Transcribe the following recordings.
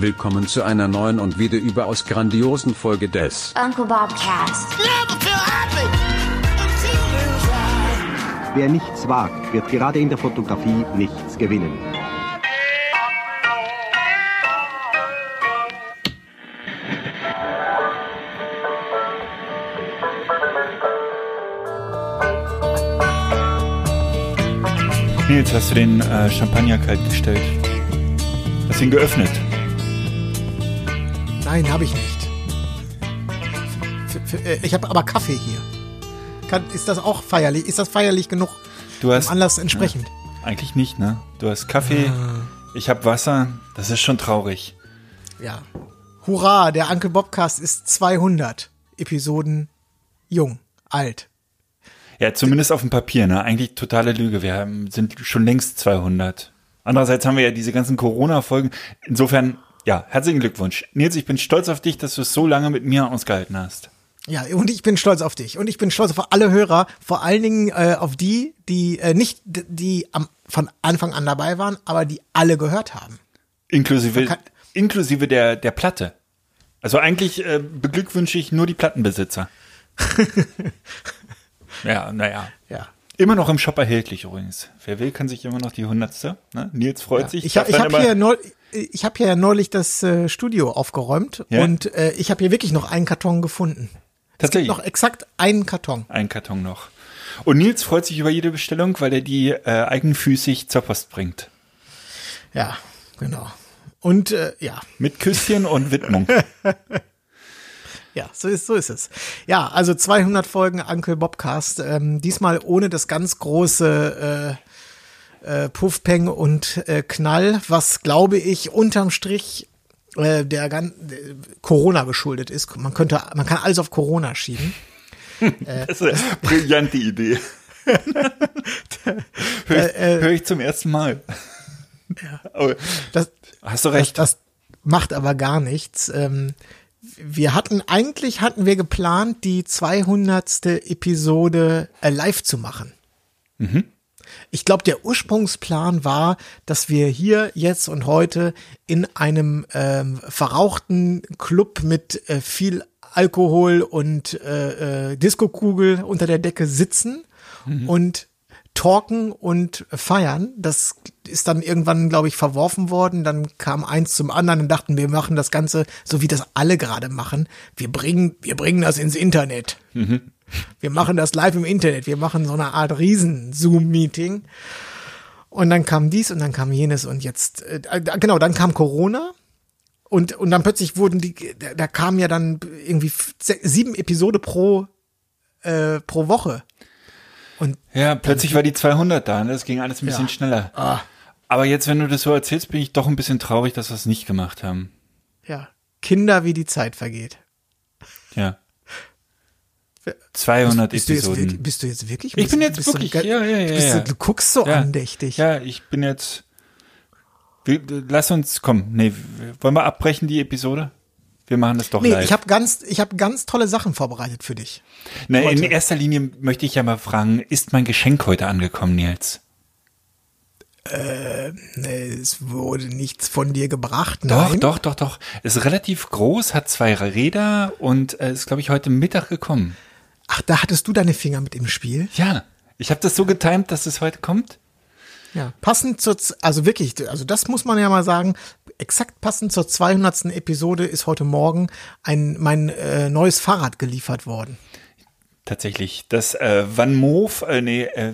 Willkommen zu einer neuen und wieder überaus grandiosen Folge des Uncle Bob Cast. Wer nichts wagt, wird gerade in der Fotografie nichts gewinnen. Nils, hast du den äh, Champagner kalt gestellt? Hast du ihn geöffnet? Nein, habe ich nicht. F äh, ich habe aber Kaffee hier. Kann, ist das auch feierlich? Ist das feierlich genug? Du hast Anlass entsprechend. Ja, eigentlich nicht, ne? Du hast Kaffee, Ah. ich habe Wasser. Das ist schon traurig. Ja. Hurra, der Uncle Bobcast ist 200 Episoden jung, alt. Ja, zumindest auf dem Papier, ne? Eigentlich totale Lüge. Wir haben, sind schon längst 200. Andererseits haben wir ja diese ganzen Corona-Folgen. Insofern, ja, herzlichen Glückwunsch. Nils, ich bin stolz auf dich, dass du es so lange mit mir ausgehalten hast. Ja, und ich bin stolz auf dich. Und ich bin stolz auf alle Hörer, vor allen Dingen äh, auf die, die äh, nicht, die am, von Anfang an dabei waren, aber die alle gehört haben. Inklusive, kann- inklusive der, der Platte. Also eigentlich äh, beglückwünsche ich nur die Plattenbesitzer. ja, naja. Ja. Immer noch im Shop erhältlich übrigens. Wer will, kann sich immer noch die hundertste. Ne? Nils freut sich. Ich, ich habe hier, neu, ich hab hier neulich das äh, Studio aufgeräumt Ja? und äh, ich habe hier wirklich noch einen Karton gefunden. Tatsächlich. Noch exakt einen Karton. Ein Karton noch. Und Nils freut sich über jede Bestellung, weil er die äh, eigenfüßig zur Post bringt. Ja, genau. Und äh, ja, Mit Küsschen und Widmung. ja, so ist, so ist es. Ja, also 200 Folgen Uncle Bobcast. Ähm, diesmal ohne das ganz große äh, Puffpeng und äh, Knall, was glaube ich unterm Strich äh, der gan äh, Corona geschuldet ist. Man könnte, man kann alles auf Corona schieben. Das ist eine brillante Idee. Hör ich, Äh, hör ich zum ersten Mal. Aber Das, hast du Das, recht. das macht aber gar nichts. Ähm, wir hatten, eigentlich hatten wir geplant, die 200. Episode äh, live zu machen. Ich glaube, der Ursprungsplan war, dass wir hier jetzt und heute in einem ähm, verrauchten Club mit äh, viel Alkohol und äh, äh, Diskokugel unter der Decke sitzen und talken und feiern. Das ist dann irgendwann, glaube ich, verworfen worden. Dann kam eins zum anderen und dachten, wir machen das Ganze so, wie das alle gerade machen. Wir bringen, wir bringen das ins Internet. Wir machen das live im Internet. Wir machen so eine Art Riesen-Zoom-Meeting. Und dann kam dies und dann kam jenes und jetzt, äh, genau, dann kam Corona. Und, und dann plötzlich wurden die, da, da kamen ja dann irgendwie sieben Episode pro, äh, pro Woche. Und Ja, plötzlich war die 200 da. Ne? Das ging alles ein bisschen Ja. schneller. Ah. Aber jetzt, wenn du das so erzählst, bin ich doch ein bisschen traurig, dass wir es nicht gemacht haben. ja, Kinder, wie die Zeit vergeht. Ja. 200 bist, du jetzt, Episoden. wirklich- bist du jetzt wirklich? Ich bin jetzt bist du wirklich- ge- ja, ja, ja, bist ja. Du, du guckst so ja. andächtig. Ja, ich bin jetzt. Lass uns, komm, nee, wollen wir abbrechen die Episode? Wir machen das doch Nee, live. ich habe ganz, ich habe ganz tolle Sachen vorbereitet für dich. Na, in erster Linie möchte ich ja mal fragen, ist mein Geschenk heute angekommen, Nils? Nee, Es wurde nichts von dir gebracht. Doch, Nein. doch, doch, doch. Ist relativ groß, hat zwei Räder und äh, ist, glaube ich, heute Mittag gekommen. Ach, da hattest du deine Finger mit im Spiel. Ja, ich habe das so getimt, dass es heute kommt. Ja, passend zur, Z- also wirklich, also das muss man ja mal sagen, exakt passend zur 200. Episode ist heute Morgen ein, mein äh, neues Fahrrad geliefert worden. Tatsächlich. Das äh, Van Moof, äh, nee, äh,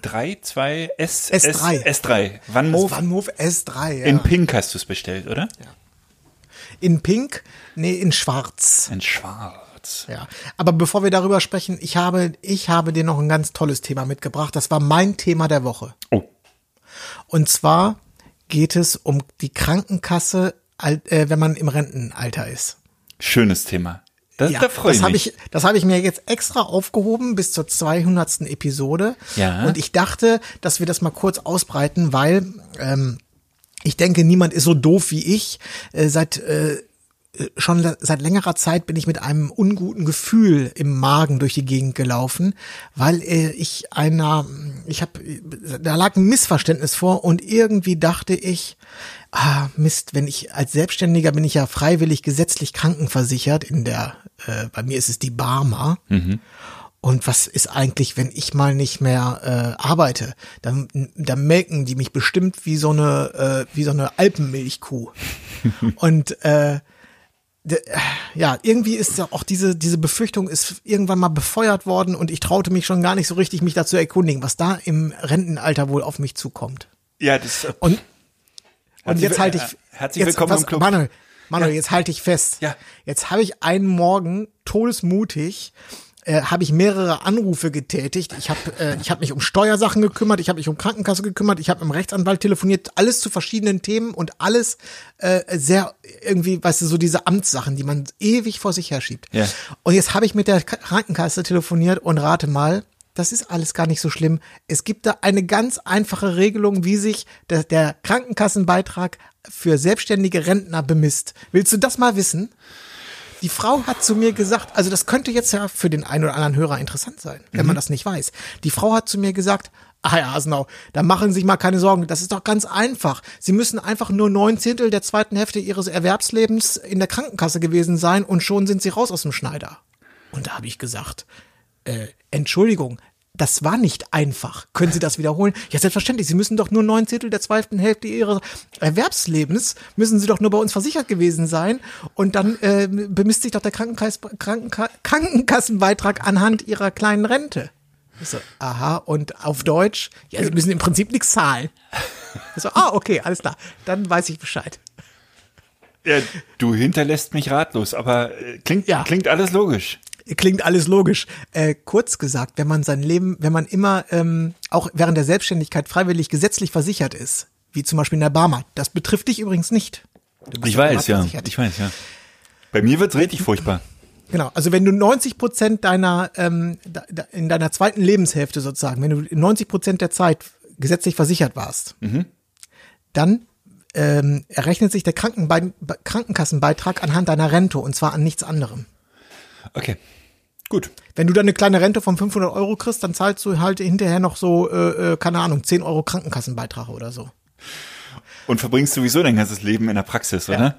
3, 2, S, S3. S, S3. Van Moof war Move S3, ja. in Pink hast du es bestellt, oder? in Pink, nee, in Schwarz. In Schwarz. Ja, aber bevor wir darüber sprechen, ich habe, ich habe dir noch ein ganz tolles Thema mitgebracht. Das war mein Thema der Woche. Oh, Und zwar geht es um die Krankenkasse, äh, wenn man im Rentenalter ist. schönes Thema. Das, da freue ich das habe mich. ich, das habe ich mir jetzt extra aufgehoben bis zur 200. Episode. Ja. Und ich dachte, dass wir das mal kurz ausbreiten, weil ähm, ich denke, niemand ist so doof wie ich. Äh, seit äh, schon seit längerer Zeit bin ich mit einem unguten Gefühl im Magen durch die Gegend gelaufen, weil äh, ich einer, ich habe, da lag ein Missverständnis vor und irgendwie dachte ich, ah Mist, wenn ich als Selbstständiger bin ich ja freiwillig gesetzlich krankenversichert in der, äh, bei mir ist es die Barmer. Mhm. Und was ist eigentlich, wenn ich mal nicht mehr äh, arbeite? Dann, dann melken die mich bestimmt wie so eine, äh, wie so eine Alpenmilchkuh. und äh, ja, irgendwie ist auch diese, diese Befürchtung ist irgendwann mal befeuert worden und ich traute mich schon gar nicht so richtig, mich dazu erkundigen, was da im Rentenalter wohl auf mich zukommt. Ja, das. Äh, und, und jetzt halte ich. Herzlich jetzt, willkommen was, im Club. Manuel, Manuel, Ja. jetzt halte ich fest. Ja. Jetzt habe ich einen Morgen todesmutig äh, habe ich mehrere Anrufe getätigt. Ich habe äh, ich habe mich um Steuersachen gekümmert, ich habe mich um Krankenkasse gekümmert, ich habe mit dem Rechtsanwalt telefoniert, alles zu verschiedenen Themen und alles äh, sehr irgendwie, weißt du, so diese Amtssachen, die man ewig vor sich herschiebt. Ja. Und jetzt habe ich mit der Krankenkasse telefoniert und rate mal, das ist alles gar nicht so schlimm. Es gibt da eine ganz einfache Regelung, wie sich der, der Krankenkassenbeitrag für selbstständige Rentner bemisst. Willst du das mal wissen? Die Frau hat zu mir gesagt, also das könnte jetzt ja für den einen oder anderen Hörer interessant sein, wenn man das nicht weiß. Die Frau hat zu mir gesagt, ah ja, Hasenau, da machen Sie sich mal keine Sorgen, das ist doch ganz einfach. Sie müssen einfach nur neun Zehntel der zweiten Hälfte Ihres Erwerbslebens in der Krankenkasse gewesen sein und schon sind Sie raus aus dem Schneider. Und da habe ich gesagt, äh, Entschuldigung, das war nicht einfach. Können Sie das wiederholen? Ja, selbstverständlich. Sie müssen doch nur neun Zehntel der zweiten Hälfte Ihres Erwerbslebens, müssen Sie doch nur bei uns versichert gewesen sein. Und dann äh, bemisst sich doch der Krankenkass, Krankenka Krankenkassenbeitrag anhand Ihrer kleinen Rente. So, aha, und auf Deutsch, ja, Sie müssen im Prinzip nichts zahlen. So, ah, okay, alles klar. Dann weiß ich Bescheid. Ja, du hinterlässt mich ratlos, aber äh, klingt, Ja. klingt alles logisch. Klingt alles logisch. Äh, kurz gesagt, wenn man sein Leben, wenn man immer ähm, auch während der Selbstständigkeit freiwillig gesetzlich versichert ist, wie zum Beispiel in der Barmer, das betrifft dich übrigens nicht. Ich weiß, ja. Ich weiß, ja. Bei mir wird's richtig furchtbar. Genau, also wenn du 90 Prozent deiner, ähm, in deiner zweiten Lebenshälfte sozusagen, wenn du 90 Prozent der Zeit gesetzlich versichert warst, dann ähm, errechnet sich der Krankenbe Krankenkassenbeitrag anhand deiner Rente und zwar an nichts anderem. Okay. Gut. Wenn du dann eine kleine Rente von 500 Euro kriegst, dann zahlst du halt hinterher noch so, äh, äh, keine Ahnung, 10 Euro Krankenkassenbeitrag oder so. Und verbringst sowieso dein ganzes Leben in der Praxis, oder?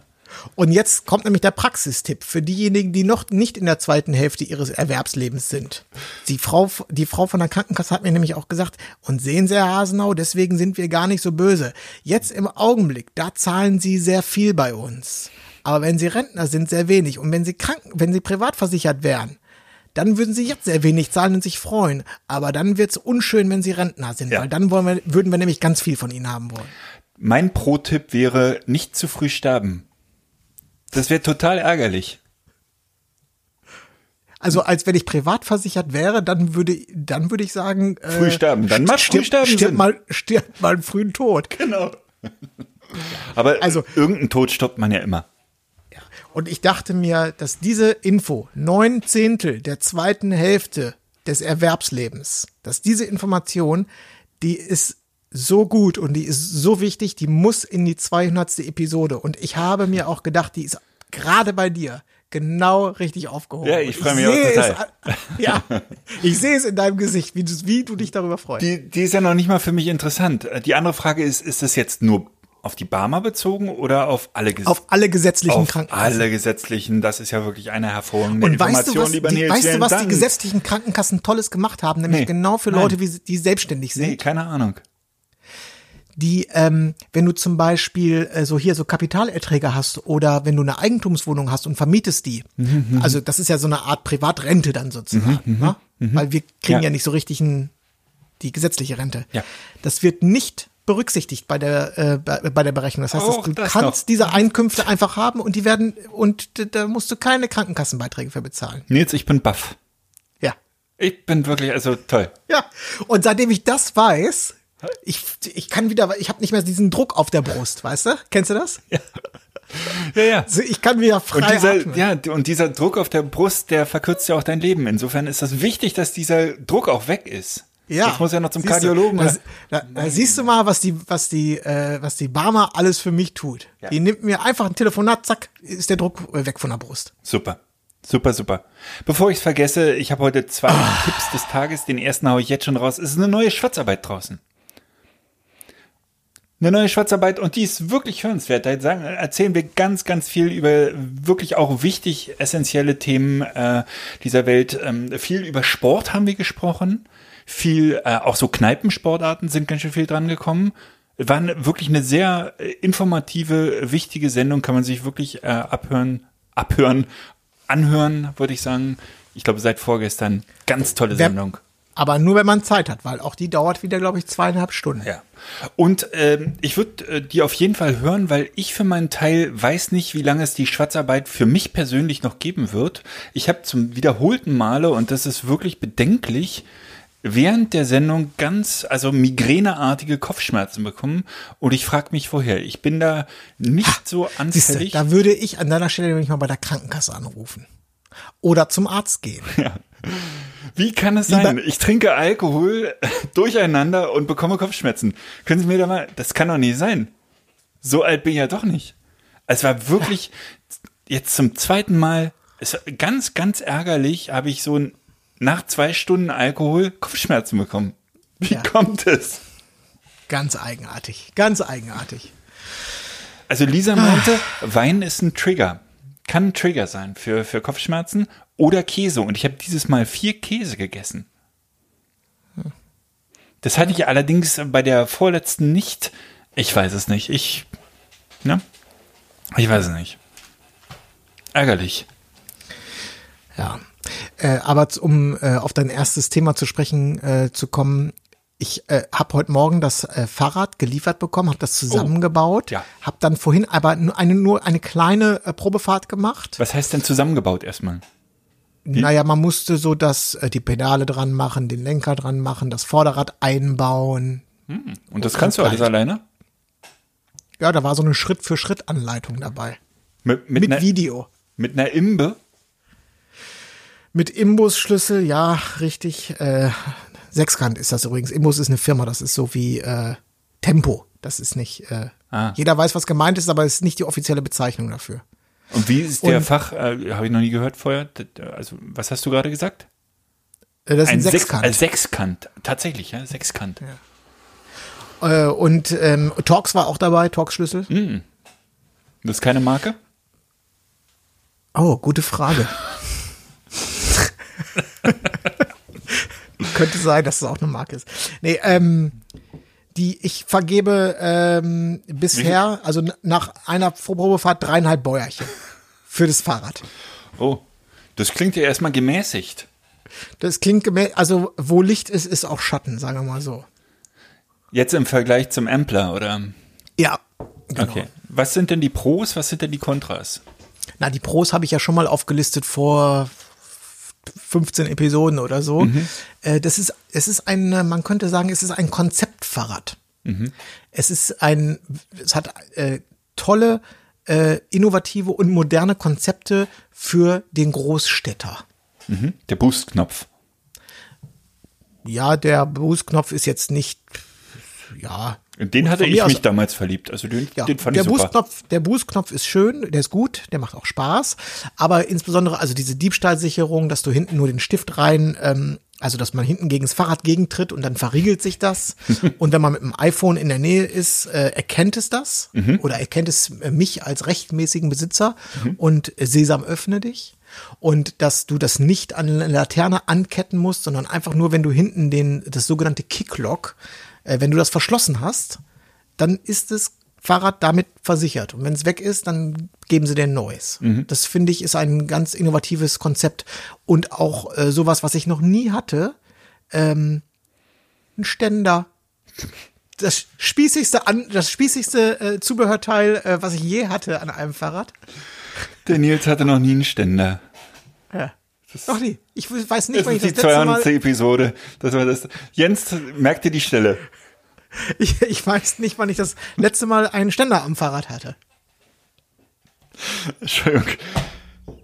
Und jetzt kommt nämlich der Praxistipp für diejenigen, die noch nicht in der zweiten Hälfte ihres Erwerbslebens sind. Die Frau, die Frau von der Krankenkasse hat mir nämlich auch gesagt, und sehen Sie, Herr Hasenau, deswegen sind wir gar nicht so böse. Jetzt im Augenblick, da zahlen Sie sehr viel bei uns. Aber wenn Sie Rentner sind, sehr wenig. Und wenn Sie krank, wenn Sie privat versichert wären, dann würden Sie jetzt sehr wenig zahlen und sich freuen. Aber dann wird's unschön, wenn Sie Rentner sind, Ja. weil dann wollen wir, würden wir nämlich ganz viel von Ihnen haben wollen. Mein Pro-Tipp wäre, nicht zu früh sterben. Das wäre total ärgerlich. Also als wenn ich privat versichert wäre, dann würde dann würde ich sagen, äh, Früh sterben. Dann macht früh stirb, sterben stirb Sinn. mal stirb mal einen frühen Tod. Genau. Aber Also- also, irgendeinen Tod stoppt man ja immer. Und ich dachte mir, dass diese Info neun Zehntel der zweiten Hälfte des Erwerbslebens, dass diese Information, die ist so gut und die ist so wichtig, die muss in die 200. Episode. Und ich habe mir auch gedacht, die ist gerade bei dir genau richtig aufgehoben. Ja, ich freu mich auch es total. an- Ja, ich sehe es in deinem Gesicht, wie du, wie du dich darüber freust. Die, die ist ja noch nicht mal für mich interessant. Die andere Frage ist, ist das jetzt nur auf die Barmer bezogen oder auf alle Ges auf alle gesetzlichen auf Krankenkassen. alle gesetzlichen? Das ist ja wirklich eine hervorragende Und weißt Information, du, was, lieber die, weißt du, was die gesetzlichen Krankenkassen Tolles gemacht haben? Nämlich Nee. genau für Nein. Leute, wie, die selbstständig sind. Nee, keine Ahnung. die, ähm, wenn du zum Beispiel äh, so hier so Kapitalerträge hast oder wenn du eine Eigentumswohnung hast und vermietest die, Mhm, also das ist ja so eine Art Privatrente dann sozusagen, ne? weil wir kriegen ja. Ja. nicht so richtig ein, die gesetzliche Rente. Ja. Das wird nicht berücksichtigt bei der äh, bei, der Berechnung. Das heißt, Auch du das kannst noch. diese Einkünfte einfach haben und die werden und da musst du keine Krankenkassenbeiträge für bezahlen. Nils, ich bin baff. Ja. Ich bin wirklich, also toll. Ja, und seitdem ich das weiß, ich, ich kann wieder, ich habe nicht mehr diesen Druck auf der Brust, weißt du? Kennst du das? Ja, ja. Also ich kann wieder frei Und dieser, atmen. ja, und dieser Druck auf der Brust, der verkürzt ja auch dein Leben. Insofern ist das wichtig, dass dieser Druck auch weg ist. Ja. Jetzt muss er noch zum Siehst du, Kardiologen. Da, da, da siehst du mal, was die, was die, äh, was die Barmer alles für mich tut. Ja. Die nimmt mir einfach ein Telefonat, zack, ist der Druck äh, weg von der Brust. Super. Super, super. Bevor ich es vergesse, ich habe heute zwei Ah. Tipps des Tages. Den ersten haue ich jetzt schon raus. Es ist eine neue Schwarzarbeit draußen. Eine neue Schwarzarbeit und die ist wirklich hörenswert. Da erzählen wir ganz, ganz viel über wirklich auch wichtig essentielle Themen äh, dieser Welt. Ähm, viel über Sport haben wir gesprochen. Viel, äh, auch so Kneipensportarten sind ganz schön viel dran gekommen. War eine, wirklich eine sehr äh, informative, wichtige Sendung, kann man sich wirklich äh, abhören, abhören, anhören, würde ich sagen. Ich glaube, seit vorgestern ganz tolle Sendung. Aber nur wenn man Zeit hat, weil auch die dauert wieder, glaube ich, zweieinhalb Stunden. Ja. Und ähm, ich würde äh, die auf jeden Fall hören, weil ich für meinen Teil weiß nicht, wie lange es die Schwarzarbeit für mich persönlich noch geben wird. Ich habe zum wiederholten Male, und das ist wirklich bedenklich, während der Sendung ganz, also migräneartige Kopfschmerzen bekommen. Und ich frage mich vorher, ich bin da nicht so Siehste, anfällig. da würde ich an deiner Stelle nämlich mal bei der Krankenkasse anrufen. Oder zum Arzt gehen. Wie kann es sein? Ich trinke Alkohol durcheinander und bekomme Kopfschmerzen. Können Sie mir da mal, das kann doch nicht sein. So alt bin ich ja doch nicht. Es war wirklich jetzt zum zweiten Mal, es war ganz, ganz ärgerlich, habe ich so ein, nach zwei Stunden Alkohol Kopfschmerzen bekommen. Wie Ja. kommt es? Ganz eigenartig. Ganz eigenartig. Also Lisa meinte, Wein ist ein Trigger. Kann ein Trigger sein für, für Kopfschmerzen oder Käse. Und ich habe dieses Mal vier Käse gegessen. Das hatte ich allerdings bei der vorletzten nicht. Ich weiß es nicht. Ich, ne? Ich weiß es nicht. Ärgerlich. Ja. Äh, aber um äh, auf dein erstes Thema zu sprechen äh, zu kommen, ich äh, habe heute Morgen das äh, Fahrrad geliefert bekommen, habe das zusammengebaut, ja. habe dann vorhin aber nur eine, nur eine kleine äh, Probefahrt gemacht. Was heißt denn zusammengebaut erstmal? Naja, man musste so das, äh, die Pedale dran machen, den Lenker dran machen, das Vorderrad einbauen. Und das kannst du alles alleine? Ja, da war so eine Schritt-für-Schritt-Anleitung dabei. Mit, mit, Mit einer, Video. mit einer Imbe? Mit Imbusschlüssel, ja, richtig. Äh, Sechskant ist das übrigens. Imbus ist eine Firma, das ist so wie äh, Tempo. Das ist nicht. Äh, Ah. Jeder weiß, was gemeint ist, aber es ist nicht die offizielle Bezeichnung dafür. Und wie ist der Und- Fach, äh, habe ich noch nie gehört vorher, also was hast du gerade gesagt? Äh, das ist ein, Sechs- Sechskant. Ein Sechskant, tatsächlich, ja, Sechskant. äh, und ähm, Torx war auch dabei, Torx-Schlüssel. Hm. Das ist keine Marke? Oh, gute Frage. Könnte sein, dass es auch eine Marke ist. Nee, ähm, die ich vergebe ähm, bisher, also nach einer Probefahrt dreieinhalb Bäuerchen für das Fahrrad. Oh, das klingt ja erstmal gemäßigt. Das klingt gemäß, also wo Licht ist, ist auch Schatten, sagen wir mal so. Jetzt im Vergleich zum Ampler, oder? Ja, genau. Okay. Was sind denn die Pros, was sind denn die Kontras? Na, die Pros habe ich ja schon mal aufgelistet vor 15 Episoden oder so. Äh, das ist, es ist ein, man könnte sagen, es ist ein Konzeptfahrrad. Es ist ein, es hat äh, tolle, äh, innovative und moderne Konzepte für den Großstädter. Der Boostknopf. Ja, der Boost-Knopf ist jetzt nicht, ja, In den hatte ich mich damals verliebt. Also den, Ja, den fand der ich super. Boostknopf, der Boostknopf ist schön, der ist gut, der macht auch Spaß, aber insbesondere also diese Diebstahlsicherung, dass du hinten nur den Stift rein, ähm, also dass man hinten gegen das Fahrrad gegentritt und dann verriegelt sich das und wenn man mit dem iPhone in der Nähe ist, äh, erkennt es das Mhm. oder erkennt es äh, mich als rechtmäßigen Besitzer und äh, Sesam öffne dich und dass du das nicht an eine Laterne anketten musst, sondern einfach nur, wenn du hinten den das sogenannte Kicklock, äh, wenn du das verschlossen hast, dann ist das Fahrrad damit versichert. Und wenn es weg ist, dann geben sie dir ein neues. Das finde ich ist ein ganz innovatives Konzept und auch äh, sowas, was ich noch nie hatte. Ähm, ein Ständer. Das spießigste, an, das spießigste äh, Zubehörteil, äh, was ich je hatte an einem Fahrrad. Der Nils hatte noch nie einen Ständer. Ja. Doch nie. Ich weiß nicht, Das ich ist das die letzte Mal, 200. Episode. Das war das. Jens, merk dir die Stelle. ich, ich weiß nicht, wann ich das letzte Mal einen Ständer am Fahrrad hatte. Entschuldigung.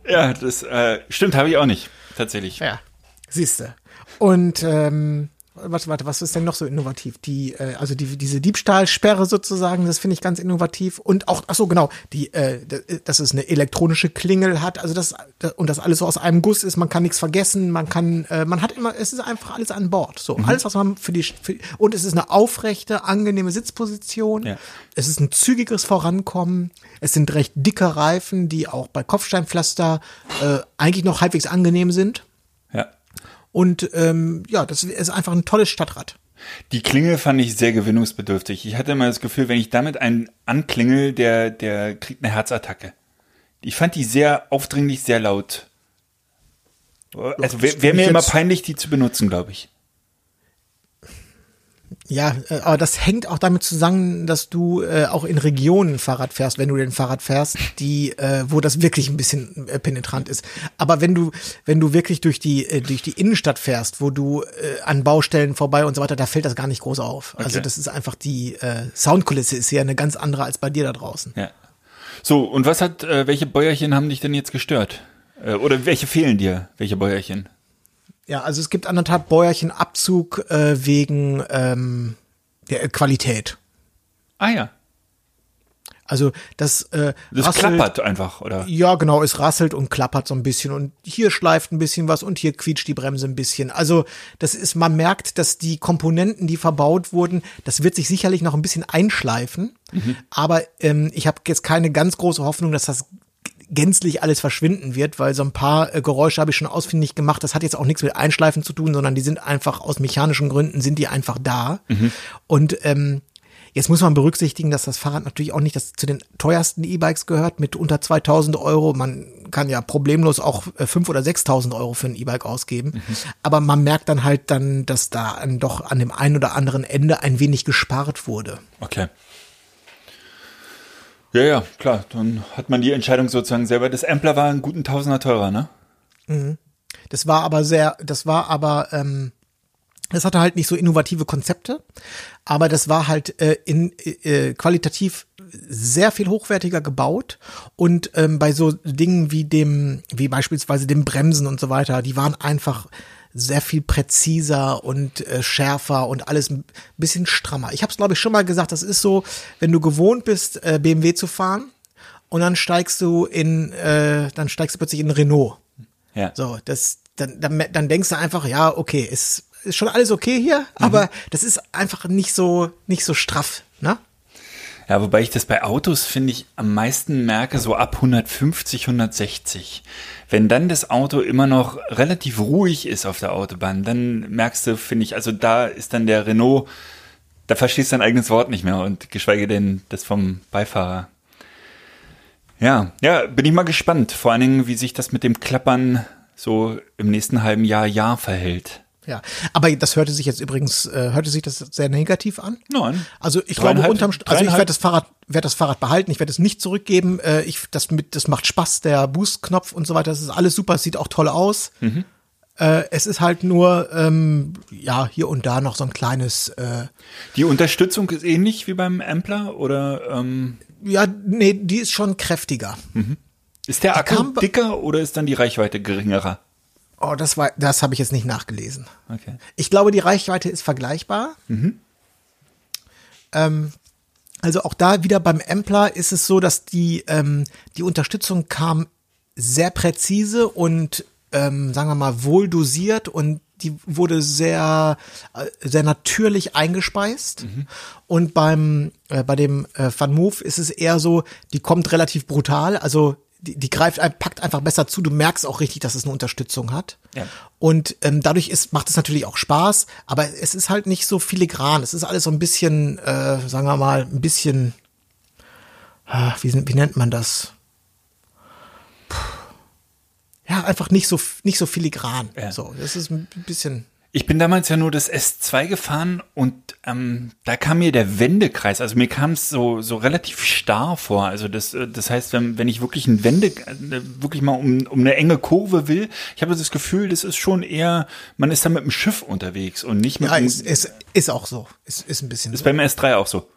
Ja, das äh, stimmt, habe ich auch nicht. Tatsächlich. Ja, siehste. Und ähm, warte, warte, was ist denn noch so innovativ? Die, äh, also die, diese Diebstahlsperre sozusagen, das finde ich ganz innovativ. Und auch, ach so, genau, die, äh, dass es eine elektronische Klingel hat, also das, und das alles so aus einem Guss ist, man kann nichts vergessen, man kann, äh, man hat immer, es ist einfach alles an Bord. So, alles, was man für die, für, und es ist eine aufrechte, angenehme Sitzposition. Ja. Es ist ein zügiges Vorankommen. Es sind recht dicke Reifen, die auch bei Kopfsteinpflaster äh, eigentlich noch halbwegs angenehm sind. Und ähm, ja, das ist einfach ein tolles Stadtrad. Die Klingel fand ich sehr gewinnungsbedürftig. Ich hatte immer das Gefühl, wenn ich damit einen anklingel, der, der kriegt eine Herzattacke. Ich fand die sehr aufdringlich, sehr laut. Also wäre wär mir immer peinlich, die zu benutzen, glaube ich. Ja, äh, aber das hängt auch damit zusammen, dass du äh, auch in Regionen Fahrrad fährst, wenn du den Fahrrad fährst, die, äh, wo das wirklich ein bisschen äh, penetrant ist. Aber wenn du, wenn du wirklich durch die äh, durch die Innenstadt fährst, wo du äh, an Baustellen vorbei und so weiter, da fällt das gar nicht groß auf. Also Okay. das ist einfach die äh, Soundkulisse ist ja eine ganz andere als bei dir da draußen. Ja. So, und was hat, äh, welche Bäuerchen haben dich denn jetzt gestört? Äh, oder welche fehlen dir? Welche Bäuerchen? Ja, also es gibt anderthalb Bäuerchen Abzug äh, wegen ähm, der Qualität. Ah ja. Also das, äh, Das rasselt- klappert einfach, oder? Ja, genau, es rasselt und klappert so ein bisschen und hier schleift ein bisschen was und hier quietscht die Bremse ein bisschen. Also das ist, man merkt, dass die Komponenten, die verbaut wurden, das wird sich sicherlich noch ein bisschen einschleifen. Aber ähm, ich habe jetzt keine ganz große Hoffnung, dass das gänzlich alles verschwinden wird, weil so ein paar äh, Geräusche habe ich schon ausfindig gemacht. Das hat jetzt auch nichts mit Einschleifen zu tun, sondern die sind einfach aus mechanischen Gründen sind die einfach da. Und ähm, Jetzt muss man berücksichtigen, dass das Fahrrad natürlich auch nicht das, zu den teuersten E-Bikes gehört mit unter 2000 Euro. Man kann ja problemlos auch äh, 5.000 oder 6.000 Euro für ein E-Bike ausgeben. Aber man merkt dann halt dann, dass da an, doch an dem einen oder anderen Ende ein wenig gespart wurde. Okay. Ja, ja, klar. Dann hat man die Entscheidung sozusagen selber. Das Ampler war einen guten Tausender teurer, ne? Das war aber sehr, das war aber, ähm, das hatte halt nicht so innovative Konzepte, aber das war halt äh, in äh, qualitativ sehr viel hochwertiger gebaut und ähm, bei so Dingen wie dem, wie beispielsweise dem Bremsen und so weiter, die waren einfach sehr viel präziser und äh, schärfer und alles ein bisschen strammer. Ich habe es glaube ich schon mal gesagt, das ist so, wenn du gewohnt bist äh, BMW zu fahren und dann steigst du in, äh, dann steigst du plötzlich in Renault. Ja. So, das, dann, dann, dann denkst du einfach, ja, okay, ist, ist schon alles okay hier, aber das ist einfach nicht so, nicht so straff, ne? Ja, wobei ich das bei Autos, finde ich, am meisten merke, so ab 150, 160. Wenn dann das Auto immer noch relativ ruhig ist auf der Autobahn, dann merkst du, finde ich, also da ist dann der Renault, da verstehst du dein eigenes Wort nicht mehr und geschweige denn das vom Beifahrer. Ja, ja, bin ich mal gespannt. Vor allen Dingen, wie sich das mit dem Klappern so im nächsten halben Jahr, Jahr verhält. Ja, aber das hörte sich jetzt übrigens, äh, hörte sich das sehr negativ an. Nein. Also ich glaube unterm, St- also ich werde das Fahrrad, werde das Fahrrad behalten, ich werde es nicht zurückgeben. Äh, ich, das mit, das macht Spaß, der Boost-Knopf und so weiter, das ist alles super, sieht auch toll aus. Äh, es ist halt nur, ähm, ja, hier und da noch so ein kleines, äh, Die Unterstützung ist ähnlich wie beim Ampler oder ähm, ja, nee, die ist schon kräftiger. ist der Akku dicker oder ist dann die Reichweite geringerer? Oh, das war, das habe ich jetzt nicht nachgelesen. Okay. Ich glaube, die Reichweite ist vergleichbar. Ähm, also auch da wieder beim Ampler ist es so, dass die, ähm, die Unterstützung kam sehr präzise und ähm, sagen wir mal wohl dosiert und die wurde sehr äh, sehr natürlich eingespeist und beim äh, bei dem äh, Van Move ist es eher so die kommt relativ brutal also die, die greift packt einfach besser zu du merkst auch richtig dass es eine Unterstützung hat Ja. und ähm, dadurch ist, macht es natürlich auch Spaß, aber es ist halt nicht so filigran. Es ist alles so ein bisschen, äh, sagen wir mal, ein bisschen, ah, wie, wie nennt man das? Puh. Ja, einfach nicht so nicht so filigran. Ja. So, das ist ein bisschen. Ich bin damals ja nur das S2 gefahren und ähm, da kam mir der Wendekreis, also mir kam es so, so relativ starr vor. Also das, äh, das heißt, wenn, wenn ich wirklich ein Wende, äh, wirklich mal um, um eine enge Kurve will, ich habe das Gefühl, das ist schon eher, man ist da mit dem Schiff unterwegs und nicht mit Ja, dem, ist, ist, ist auch so. Ist, ist ein bisschen. ist so. beim S3 auch so.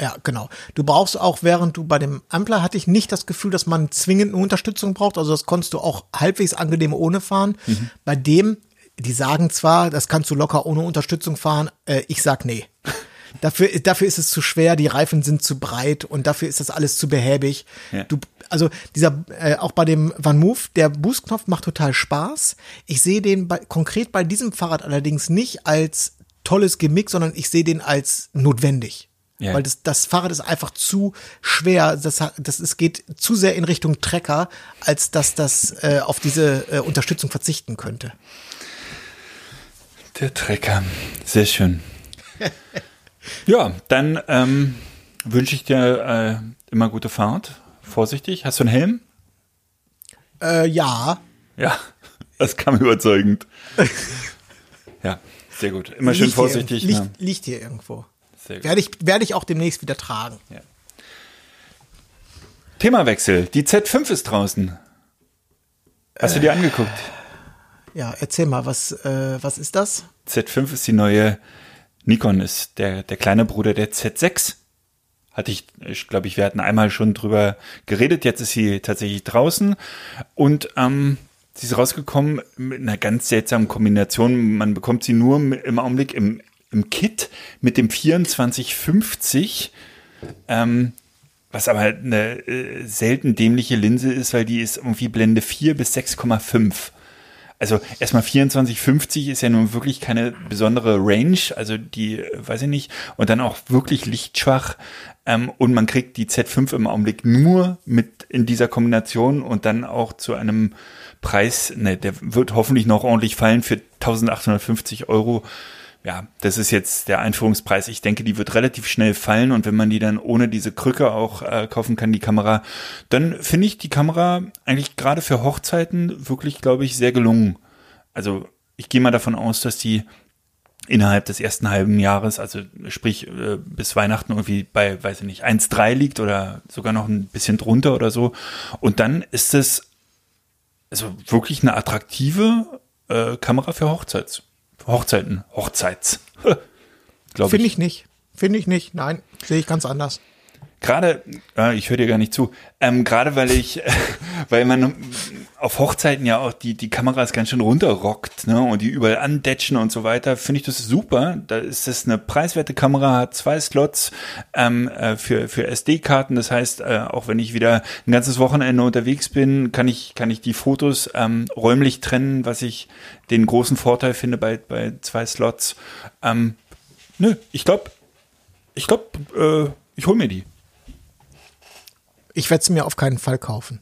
Ja, genau. Du brauchst auch, während du bei dem Ampler hatte ich nicht das Gefühl, dass man zwingend eine Unterstützung braucht. Also das konntest du auch halbwegs angenehm ohne fahren. Bei dem, die sagen zwar, das kannst du locker ohne Unterstützung fahren, äh, ich sag nee. Dafür, dafür ist es zu schwer, die Reifen sind zu breit und dafür ist das alles zu behäbig. Ja. Du, also dieser, äh, auch bei dem Van Move, der Boostknopf macht total Spaß. Ich sehe den bei, konkret bei diesem Fahrrad allerdings nicht als tolles Gimmick, sondern ich sehe den als notwendig. Ja. Weil das, das Fahrrad ist einfach zu schwer. Das, das es geht zu sehr in Richtung Trecker, als dass das äh, auf diese äh, Unterstützung verzichten könnte. Der Trecker. Sehr schön. ja, dann ähm, wünsche ich dir äh, immer gute Fahrt. Vorsichtig. Hast du einen Helm? Äh, ja, Ja, das kam überzeugend. ja, sehr gut. Immer schön liegt hier vorsichtig. irgend- ne? Liegt, liegt hier irgendwo. Sehr gut. Werde ich, werde ich auch demnächst wieder tragen. Themawechsel. Die Z5 ist draußen. Hast du dir angeguckt? Ja, erzähl mal, was, äh, was ist das? Z5 ist die neue Nikon, ist der, der kleine Bruder der Z6. Hatte ich, ich glaube, ich, wir hatten einmal schon drüber geredet. Jetzt ist sie tatsächlich draußen und ähm, sie ist rausgekommen mit einer ganz seltsamen Kombination. Man bekommt sie nur im Augenblick im, im Kit mit dem 2450. Ähm, was aber eine äh, selten dämliche Linse ist, weil die ist irgendwie Blende 4 bis 6,5. Also erstmal 2450 ist ja nun wirklich keine besondere Range, also die, weiß ich nicht, und dann auch wirklich lichtschwach. Ähm, und man kriegt die Z5 im Augenblick nur mit in dieser Kombination und dann auch zu einem Preis, ne, der wird hoffentlich noch ordentlich fallen für 1850 Euro. Ja, das ist jetzt der Einführungspreis. Ich denke, die wird relativ schnell fallen und wenn man die dann ohne diese Krücke auch äh, kaufen kann, die Kamera, dann finde ich die Kamera eigentlich gerade für Hochzeiten wirklich, glaube ich, sehr gelungen. Also ich gehe mal davon aus, dass die innerhalb des ersten halben Jahres, also sprich äh, bis Weihnachten irgendwie bei, weiß ich nicht, 1,3 liegt oder sogar noch ein bisschen drunter oder so. Und dann ist es also wirklich eine attraktive äh, Kamera für Hochzeits. Hochzeiten, Hochzeits. Finde ich nicht. Finde ich nicht. Nein, sehe ich ganz anders. Gerade, äh, ich höre dir gar nicht zu, ähm, gerade weil ich, weil man auf Hochzeiten ja auch die, die Kameras ganz schön runterrockt, ne, und die überall andetschen und so weiter, finde ich das super. Da ist das eine preiswerte Kamera, hat zwei Slots ähm, äh, für, für SD-Karten. Das heißt, äh, auch wenn ich wieder ein ganzes Wochenende unterwegs bin, kann ich, kann ich die Fotos ähm, räumlich trennen, was ich den großen Vorteil finde bei, bei zwei Slots. Ähm, nö, ich glaube, ich glaube, äh, ich hol mir die. Ich werde sie mir auf keinen Fall kaufen.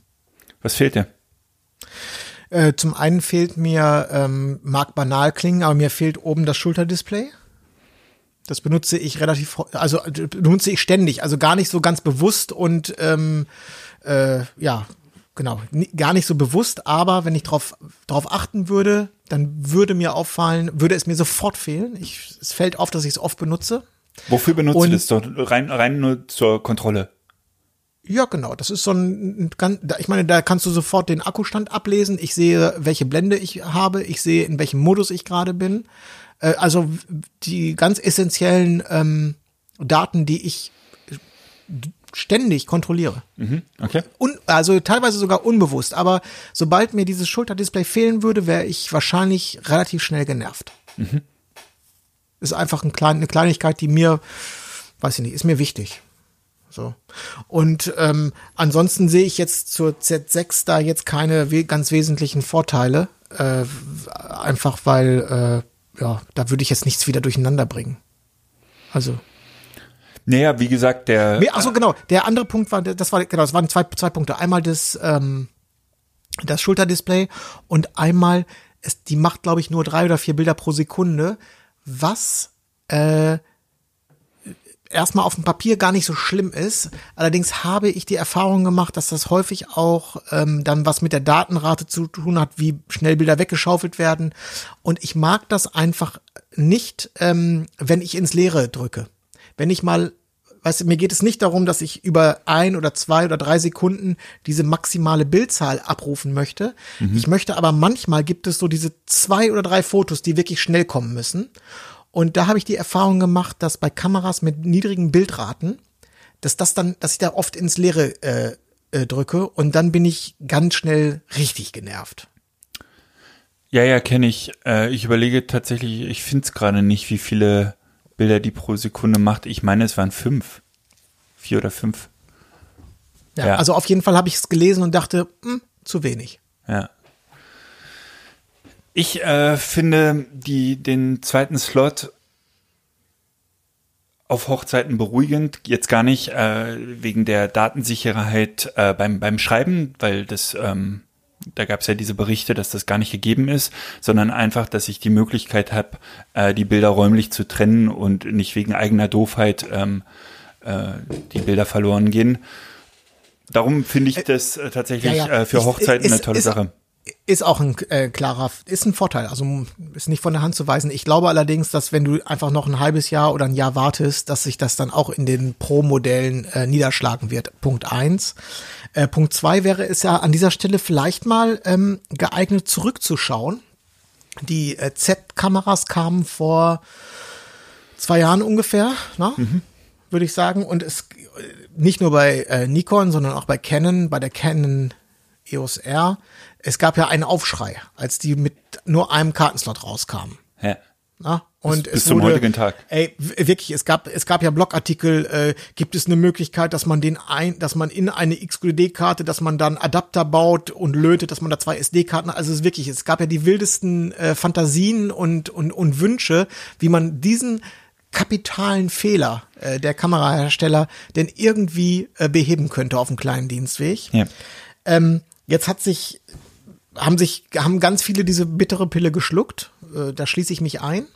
Was fehlt dir? Äh, zum einen fehlt mir, ähm, mag banal klingen, aber mir fehlt oben das Schulterdisplay. Das benutze ich relativ, also äh, benutze ich ständig, also gar nicht so ganz bewusst und ähm, äh, ja, genau, gar nicht so bewusst, aber wenn ich drauf, drauf achten würde, dann würde mir auffallen, würde es mir sofort fehlen. Ich, es fällt auf, dass ich es oft benutze. Wofür benutzt Und- du das? Rein, rein nur zur Kontrolle. Ja, genau. Das ist so ein, ganz, da- ich meine, da kannst du sofort den Akkustand ablesen. Ich sehe, welche Blende ich habe. Ich sehe, in welchem Modus ich gerade bin. Äh, also die ganz essentiellen ähm, Daten, die ich ständig kontrolliere. Okay. Un, also teilweise sogar unbewusst. Aber sobald mir dieses Schulterdisplay fehlen würde, wäre ich wahrscheinlich relativ schnell genervt. Ist einfach ein klein, eine Kleinigkeit, die mir, weiß ich nicht, ist mir wichtig. So. Und ähm, ansonsten sehe ich jetzt zur Z6 da jetzt keine we ganz wesentlichen Vorteile. Äh, einfach weil, äh, ja, da würde ich jetzt nichts wieder durcheinander bringen. Also. Naja, wie gesagt, der. Nee, ach so, genau. Der andere Punkt war, das war, genau, das waren zwei, zwei Punkte. Einmal das, ähm, das Schulterdisplay und einmal, es, die macht, glaube ich, nur drei oder vier Bilder pro Sekunde, was äh, erstmal auf dem Papier gar nicht so schlimm ist. Allerdings habe ich die Erfahrung gemacht, dass das häufig auch ähm, dann was mit der Datenrate zu tun hat, wie schnell Bilder weggeschaufelt werden. Und ich mag das einfach nicht, ähm, wenn ich ins Leere drücke. Wenn ich mal weißt du, mir geht es nicht darum, dass ich über ein oder zwei oder drei Sekunden diese maximale Bildzahl abrufen möchte. Ich möchte aber manchmal gibt es so diese zwei oder drei Fotos, die wirklich schnell kommen müssen. Und da habe ich die Erfahrung gemacht, dass bei Kameras mit niedrigen Bildraten, dass das dann, dass ich da oft ins Leere äh, äh, drücke und dann bin ich ganz schnell richtig genervt. Ja, ja, kenne ich. Äh, ich überlege tatsächlich, ich finde es gerade nicht, wie viele Bilder die pro Sekunde macht. Ich meine, es waren fünf. Vier oder fünf. Ja, Ja. Also auf jeden Fall habe ich es gelesen und dachte, hm, zu wenig. Ja. Ich äh, finde die, den zweiten Slot auf Hochzeiten beruhigend. Jetzt gar nicht äh, wegen der Datensicherheit äh, beim, beim Schreiben, weil das, ähm, da gab es ja diese Berichte, dass das gar nicht gegeben ist, sondern einfach, dass ich die Möglichkeit habe, äh, die Bilder räumlich zu trennen und nicht wegen eigener Doofheit ähm, äh, die Bilder verloren gehen. Darum finde ich das äh, tatsächlich ja, ja. Äh, für Hochzeiten ist- eine tolle ist- Sache. Ist auch ein äh, klarer, ist ein Vorteil. Also ist nicht von der Hand zu weisen. Ich glaube allerdings, dass wenn du einfach noch ein halbes Jahr oder ein Jahr wartest, dass sich das dann auch in den Pro-Modellen äh, niederschlagen wird. Punkt eins. Äh, Punkt zwei wäre es ja an dieser Stelle vielleicht mal ähm, geeignet zurückzuschauen. Die äh, Z-Kameras kamen vor zwei Jahren ungefähr, ne? würde ich sagen. Und es äh, nicht nur bei äh, Nikon, sondern auch bei Canon, bei der Canon EOS R. Es gab ja einen Aufschrei, als die mit nur einem Kartenslot rauskamen. Ja. Na? Und bis es zum wurde, heutigen Tag. Ey, wirklich, es gab, es gab ja Blogartikel, äh, gibt es eine Möglichkeit, dass man den ein, dass man in eine XQD-Karte, dass man dann Adapter baut und lötet, dass man da zwei SD-Karten, also es ist wirklich, es gab ja die wildesten äh, Fantasien und, und, und Wünsche, wie man diesen kapitalen Fehler äh, der Kamerahersteller denn irgendwie äh, beheben könnte auf einem kleinen Dienstweg. Ja. Ähm, jetzt hat sich, haben sich, haben ganz viele diese bittere Pille geschluckt. Äh, da schließe ich mich ein.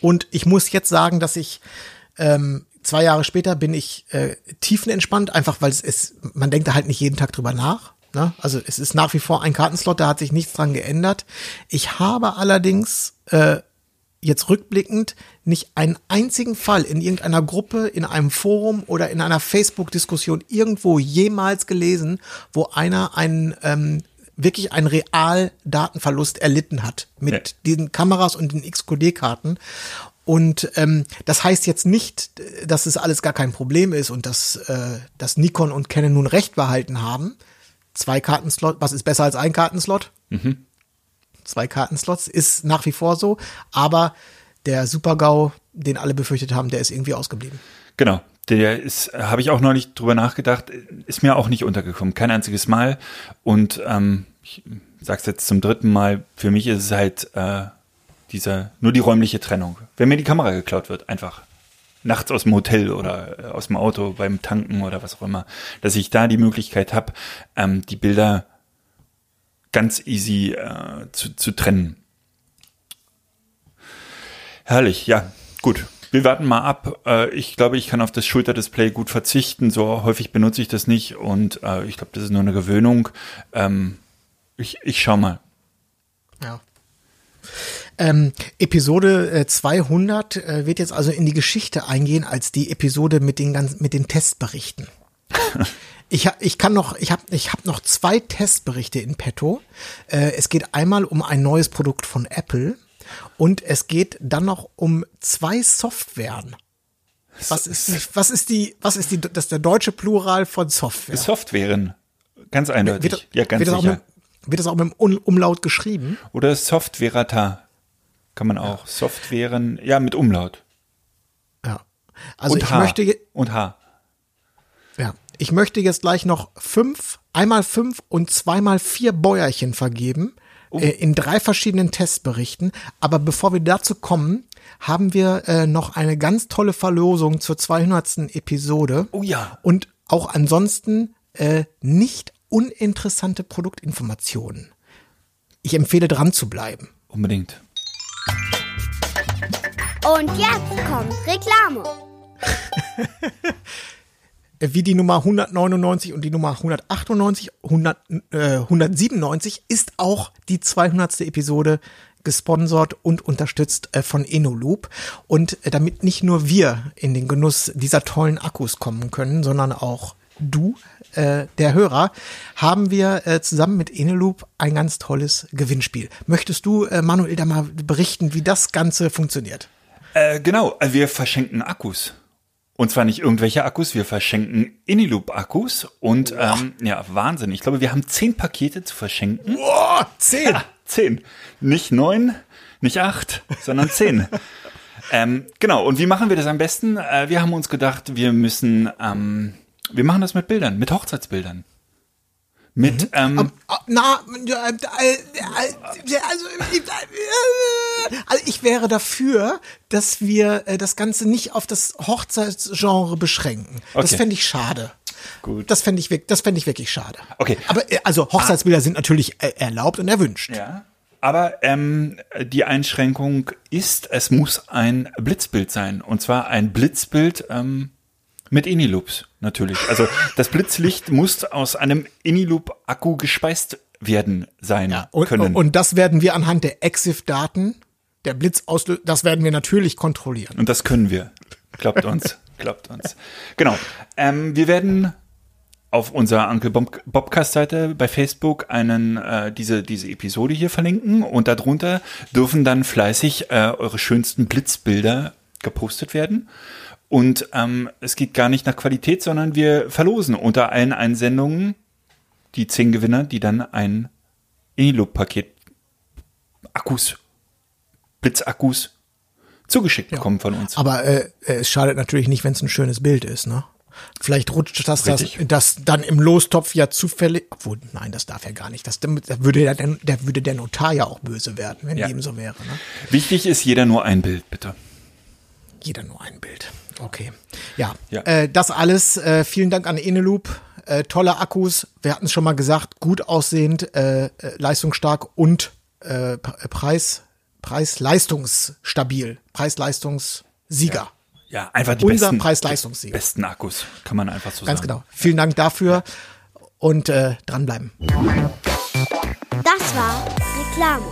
Und ich muss jetzt sagen, dass ich ähm, zwei Jahre später bin ich äh, tiefenentspannt, einfach weil es ist, man denkt da halt nicht jeden Tag drüber nach. Ne? Also es ist nach wie vor ein Kartenslot, da hat sich nichts dran geändert. Ich habe allerdings äh, jetzt rückblickend nicht einen einzigen Fall in irgendeiner Gruppe, in einem Forum oder in einer Facebook-Diskussion irgendwo jemals gelesen, wo einer einen ähm, wirklich einen real Datenverlust erlitten hat mit Ja. diesen Kameras und den XQD-Karten. Und ähm, das heißt jetzt nicht, dass es alles gar kein Problem ist und dass, äh, dass Nikon und Canon nun recht behalten haben. Zwei Kartenslot, was ist besser als ein Kartenslot? zwei Kartenslots, ist nach wie vor so, aber der Super-GAU, den alle befürchtet haben, der ist irgendwie ausgeblieben. Genau. Der ist, habe ich auch neulich drüber nachgedacht, ist mir auch nicht untergekommen. Kein einziges Mal. Und ähm, ich sag's jetzt zum dritten Mal, für mich ist es halt äh, dieser, nur die räumliche Trennung. Wenn mir die Kamera geklaut wird, einfach nachts aus dem Hotel oder äh, aus dem Auto beim Tanken oder was auch immer, dass ich da die Möglichkeit habe, ähm, die Bilder ganz easy äh, zu, zu trennen. Herrlich, ja, gut. Wir warten mal ab. Äh, ich glaube, ich kann auf das Schulterdisplay gut verzichten. So häufig benutze ich das nicht und äh, ich glaube, das ist nur eine Gewöhnung. Ähm, ich, ich schau mal. Ja. Ähm, Episode äh, 200 äh, wird jetzt also in die Geschichte eingehen als die Episode mit den ganzen, mit den Testberichten. Ich, ich kann noch, ich habe ich hab noch zwei Testberichte in petto. Äh, es geht einmal um ein neues Produkt von Apple und es geht dann noch um zwei Softwaren. Was ist, die- was ist die, was ist die, das ist der deutsche Plural von Software? Softwaren. Ganz eindeutig. Wird, das- ja, ganz wird, das sicher. mit, wird das auch mit dem Umlaut geschrieben? Oder Softwarata. Kann man auch. Softwaren, ja, mit Umlaut. Ja. Also und ich H. möchte, Und H. ja, ich möchte jetzt gleich noch fünf, einmal fünf und zweimal vier Bäuerchen vergeben Oh. äh, in drei verschiedenen Testberichten. Aber bevor wir dazu kommen, haben wir äh, noch eine ganz tolle Verlosung zur 200. Episode. Oh ja. Und auch ansonsten äh, nicht uninteressante Produktinformationen. Ich empfehle dran zu bleiben. Unbedingt. Und jetzt kommt Reklame. Äh, wie die Nummer 199 und die Nummer 198, 100, äh, 197 ist auch die 200. Episode gesponsert und unterstützt äh, von Enoloop. Und äh, damit nicht nur wir in den Genuss dieser tollen Akkus kommen können, sondern auch du, äh, der Hörer, haben wir äh, zusammen mit Enoloop ein ganz tolles Gewinnspiel. Möchtest du, äh, Manuel, da mal berichten, wie das Ganze funktioniert? Äh, genau, also wir verschenken Akkus. Und zwar nicht irgendwelche Akkus, wir verschenken Iniloop-Akkus und ähm, ja, Wahnsinn. Ich glaube, wir haben zehn Pakete zu verschenken. Boah, zehn! Ja, zehn. Nicht neun, nicht acht, sondern zehn. ähm, genau, und wie machen wir das am besten? Äh, wir haben uns gedacht, wir müssen, ähm, wir machen das mit Bildern, mit Hochzeitsbildern. Mit, ähm, Ah, Na, äh, äh, äh, also, also ich wäre dafür, dass wir das Ganze nicht auf das Hochzeitsgenre beschränken. Das Okay. fände ich schade. Gut. Das fände ich, das fände ich wirklich schade. Okay. Aber also Hochzeitsbilder sind natürlich erlaubt und erwünscht. Ja. Aber ähm, die Einschränkung ist, es muss ein Blitzbild sein. Und zwar ein Blitzbild ähm, mit Iniloops natürlich. Also das Blitzlicht muss aus einem Iniloop-Akku gespeist werden sein Und, können. und das werden wir anhand der EXIF-Daten, der Blitzauslösung, das werden wir natürlich kontrollieren. Und das können wir. Klappt uns. Klappt uns. Genau. Ähm, wir werden auf unserer Uncle Bob Bobcast-Seite bei Facebook einen äh, diese diese Episode hier verlinken und darunter dürfen dann fleißig äh, eure schönsten Blitzbilder gepostet werden. Und ähm, es geht gar nicht nach Qualität, sondern wir verlosen unter allen Einsendungen die zehn Gewinner, die dann ein Iniloop-Paket Akkus, Blitzakkus zugeschickt bekommen von uns. Aber äh, es schadet natürlich nicht, wenn es ein schönes Bild ist, ne? Vielleicht rutscht das, das, das dann im Lostopf ja zufällig. Obwohl, nein, das darf ja gar nicht. Das, da würde ja der, der würde der Notar ja auch böse werden, wenn Ja. dem so wäre. Ne? Wichtig ist jeder nur ein Bild, bitte. Jeder nur ein Bild. Okay. Ja. Ja. Äh, das alles. Äh, vielen Dank an Eneloop. Äh, tolle Akkus. Wir hatten es schon mal gesagt. Gut aussehend, äh, äh, leistungsstark und äh, P- Preis, Preis-Leistungsstabil. Preis-Leistungssieger. Ja, einfach die Unser besten, Preis-Leistungssieger. besten Akkus, kann man einfach so Ganz sagen. genau. Vielen Dank dafür und äh, dranbleiben. Das war Reklame.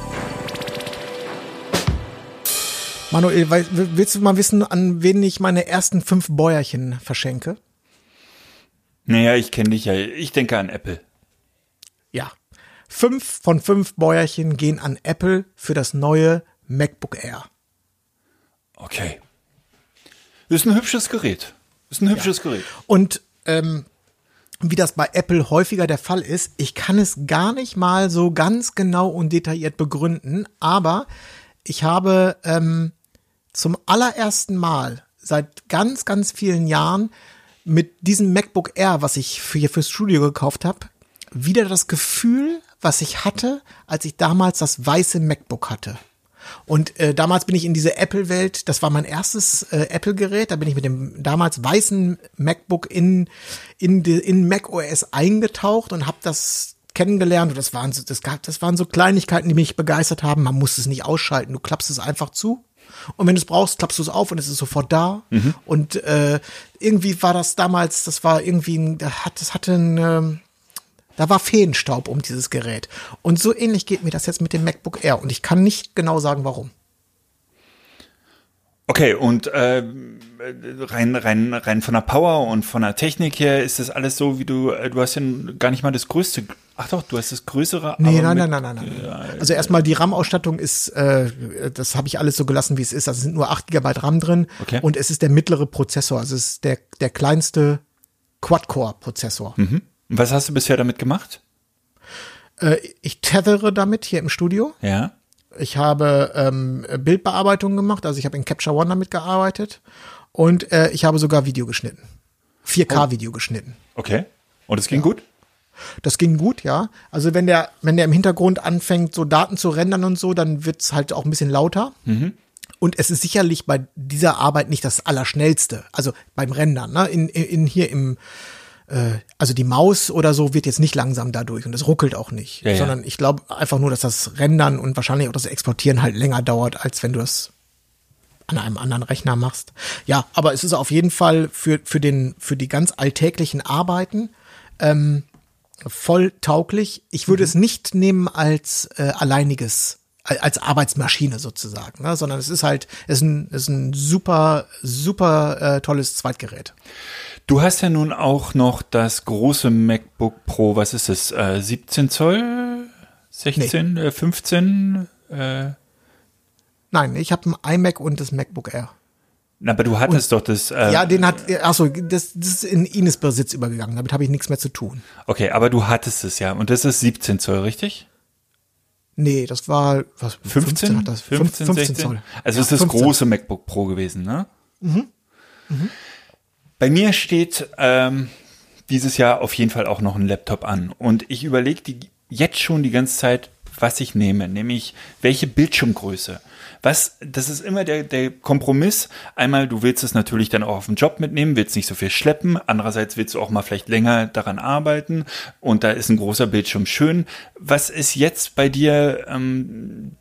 Manuel, willst du mal wissen, an wen ich meine ersten fünf Bäuerchen verschenke? Naja, ich kenne dich ja. Ich denke an Apple. Ja. Fünf von fünf Bäuerchen gehen an Apple für das neue MacBook Air. Okay. Ist ein hübsches Gerät. Ist ein hübsches Gerät. Und ähm, wie das bei Apple häufiger der Fall ist, ich kann es gar nicht mal so ganz genau und detailliert begründen, aber ich habe ähm, zum allerersten Mal seit ganz, ganz vielen Jahren mit diesem MacBook Air, was ich für hier fürs Studio gekauft habe, wieder das Gefühl, was ich hatte, als ich damals das weiße MacBook hatte. Und äh, damals bin ich in diese Apple-Welt, das war mein erstes äh, Apple-Gerät, da bin ich mit dem damals weißen MacBook in, in, die, in Mac OS eingetaucht und habe das kennengelernt und das waren so, das gab, das waren so Kleinigkeiten, die mich begeistert haben. Man muss es nicht ausschalten, du klappst es einfach zu. Und wenn du es brauchst, klappst du es auf und es ist sofort da. Und äh, irgendwie war das damals, das war irgendwie, ein, das hatte ein, ähm, da war Feenstaub um dieses Gerät. Und so ähnlich geht mir das jetzt mit dem MacBook Air. Und ich kann nicht genau sagen, warum. Okay, und äh, rein, rein, rein von der Power und von der Technik her ist das alles so, wie du, äh, du hast ja gar nicht mal das größte. Ach doch, du hast das größere. Nee, nein, mit- nein, nein, nein, nein. Also erstmal die RAM-Ausstattung ist, äh, das habe ich alles so gelassen, wie es ist. Also es sind nur 8 GB RAM drin Okay. und es ist der mittlere Prozessor. Also es ist der, der kleinste Quad-Core-Prozessor. Mhm. Und Was hast du bisher damit gemacht? Äh, ich tethere damit hier im Studio. Ja. Ich habe ähm, Bildbearbeitung gemacht, also ich habe in Capture One damit gearbeitet und äh, ich habe sogar Video geschnitten. 4K-Video geschnitten. Okay. Und es ging gut? Das ging gut, ja. Also wenn der, wenn der im Hintergrund anfängt, so Daten zu rendern und so, dann wird's halt auch ein bisschen lauter. Und es ist sicherlich bei dieser Arbeit nicht das Allerschnellste. Also beim Rendern, ne? In, in, in hier im, also die Maus oder so wird jetzt nicht langsam dadurch und es ruckelt auch nicht. Ja. Sondern ich glaube einfach nur, dass das Rendern und wahrscheinlich auch das Exportieren halt länger dauert, als wenn du das an einem anderen Rechner machst. Ja, aber es ist auf jeden Fall für, für, den, für die ganz alltäglichen Arbeiten ähm, voll tauglich. Ich würde es nicht nehmen als äh, alleiniges, al- als Arbeitsmaschine sozusagen, ne? sondern es ist halt, es ist ein, es ist ein super, super äh, tolles Zweitgerät. Du hast ja nun auch noch das große MacBook Pro, was ist es, äh, 17 Zoll, 16, äh, 15? Äh, Nein, ich habe ein iMac und das MacBook Air. na, aber du hattest doch das. Äh, Ja, den hat, achso, das, das ist in Ines Besitz übergegangen. Damit habe ich nichts mehr zu tun. Okay, aber du hattest es ja. Und das ist 17 Zoll, richtig? Nee, das war was, 15? hat das, 15, 15 16? Zoll. Also Ja, ist das 15. große MacBook Pro gewesen, ne? Bei mir steht ähm, dieses Jahr auf jeden Fall auch noch ein Laptop an. Und ich überlege jetzt schon die ganze Zeit, was ich nehme, nämlich welche Bildschirmgröße. Was, das ist immer der, der Kompromiss. Einmal, du willst es natürlich dann auch auf den Job mitnehmen, willst nicht so viel schleppen. Andererseits willst du auch mal vielleicht länger daran arbeiten. Und da ist ein großer Bildschirm schön. Was ist jetzt bei dir ähm,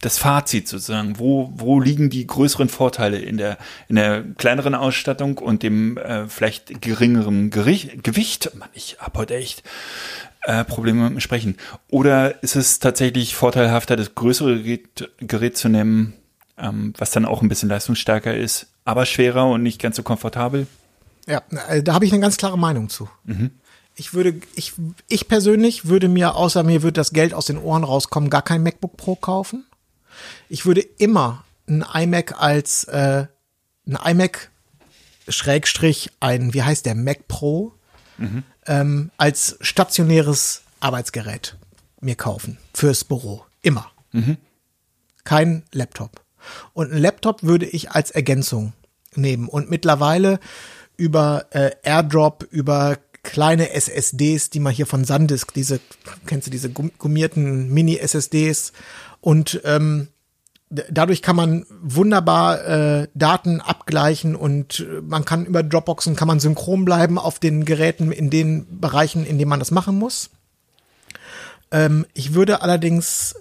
das Fazit sozusagen? Wo, wo liegen die größeren Vorteile in der, in der kleineren Ausstattung und dem äh, vielleicht geringeren Gericht, Gewicht? Mann, ich hab heute echt äh, Probleme mit dem Sprechen. Oder ist es tatsächlich vorteilhafter, das größere Gerät, Gerät zu nehmen, ähm, was dann auch ein bisschen leistungsstärker ist, aber schwerer und nicht ganz so komfortabel? Ja, äh, da habe ich eine ganz klare Meinung zu. Ich würde, ich, ich persönlich würde mir, außer mir würde das Geld aus den Ohren rauskommen, gar kein MacBook Pro kaufen. Ich würde immer ein iMac als äh, ein iMac Schrägstrich ein, wie heißt der, Mac Pro, ähm, als stationäres Arbeitsgerät mir kaufen fürs Büro. Immer. Kein Laptop. Und ein Laptop würde ich als Ergänzung nehmen. Und mittlerweile über äh, AirDrop, über kleine SSDs, die man hier von Sandisk, diese, kennst du diese gum- gummierten Mini-SSDs und ähm, dadurch kann man wunderbar äh, Daten abgleichen und äh, man kann über Dropboxen kann man synchron bleiben auf den Geräten in den Bereichen, in denen man das machen muss. Ähm, ich würde allerdings,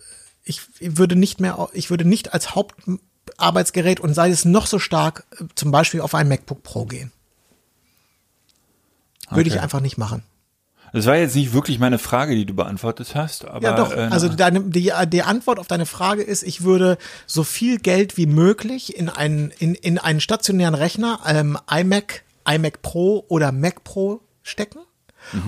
ich würde nicht mehr, ich würde nicht als Hauptarbeitsgerät und sei es noch so stark, äh, zum Beispiel auf ein MacBook Pro gehen. Würde ich Okay. einfach nicht machen. Das war jetzt nicht wirklich meine Frage, die du beantwortet hast, aber Ja, doch. äh, also deine, die, die Antwort auf deine Frage ist, ich würde so viel Geld wie möglich in einen, in, in einen stationären Rechner, ähm, iMac, iMac Pro oder Mac Pro stecken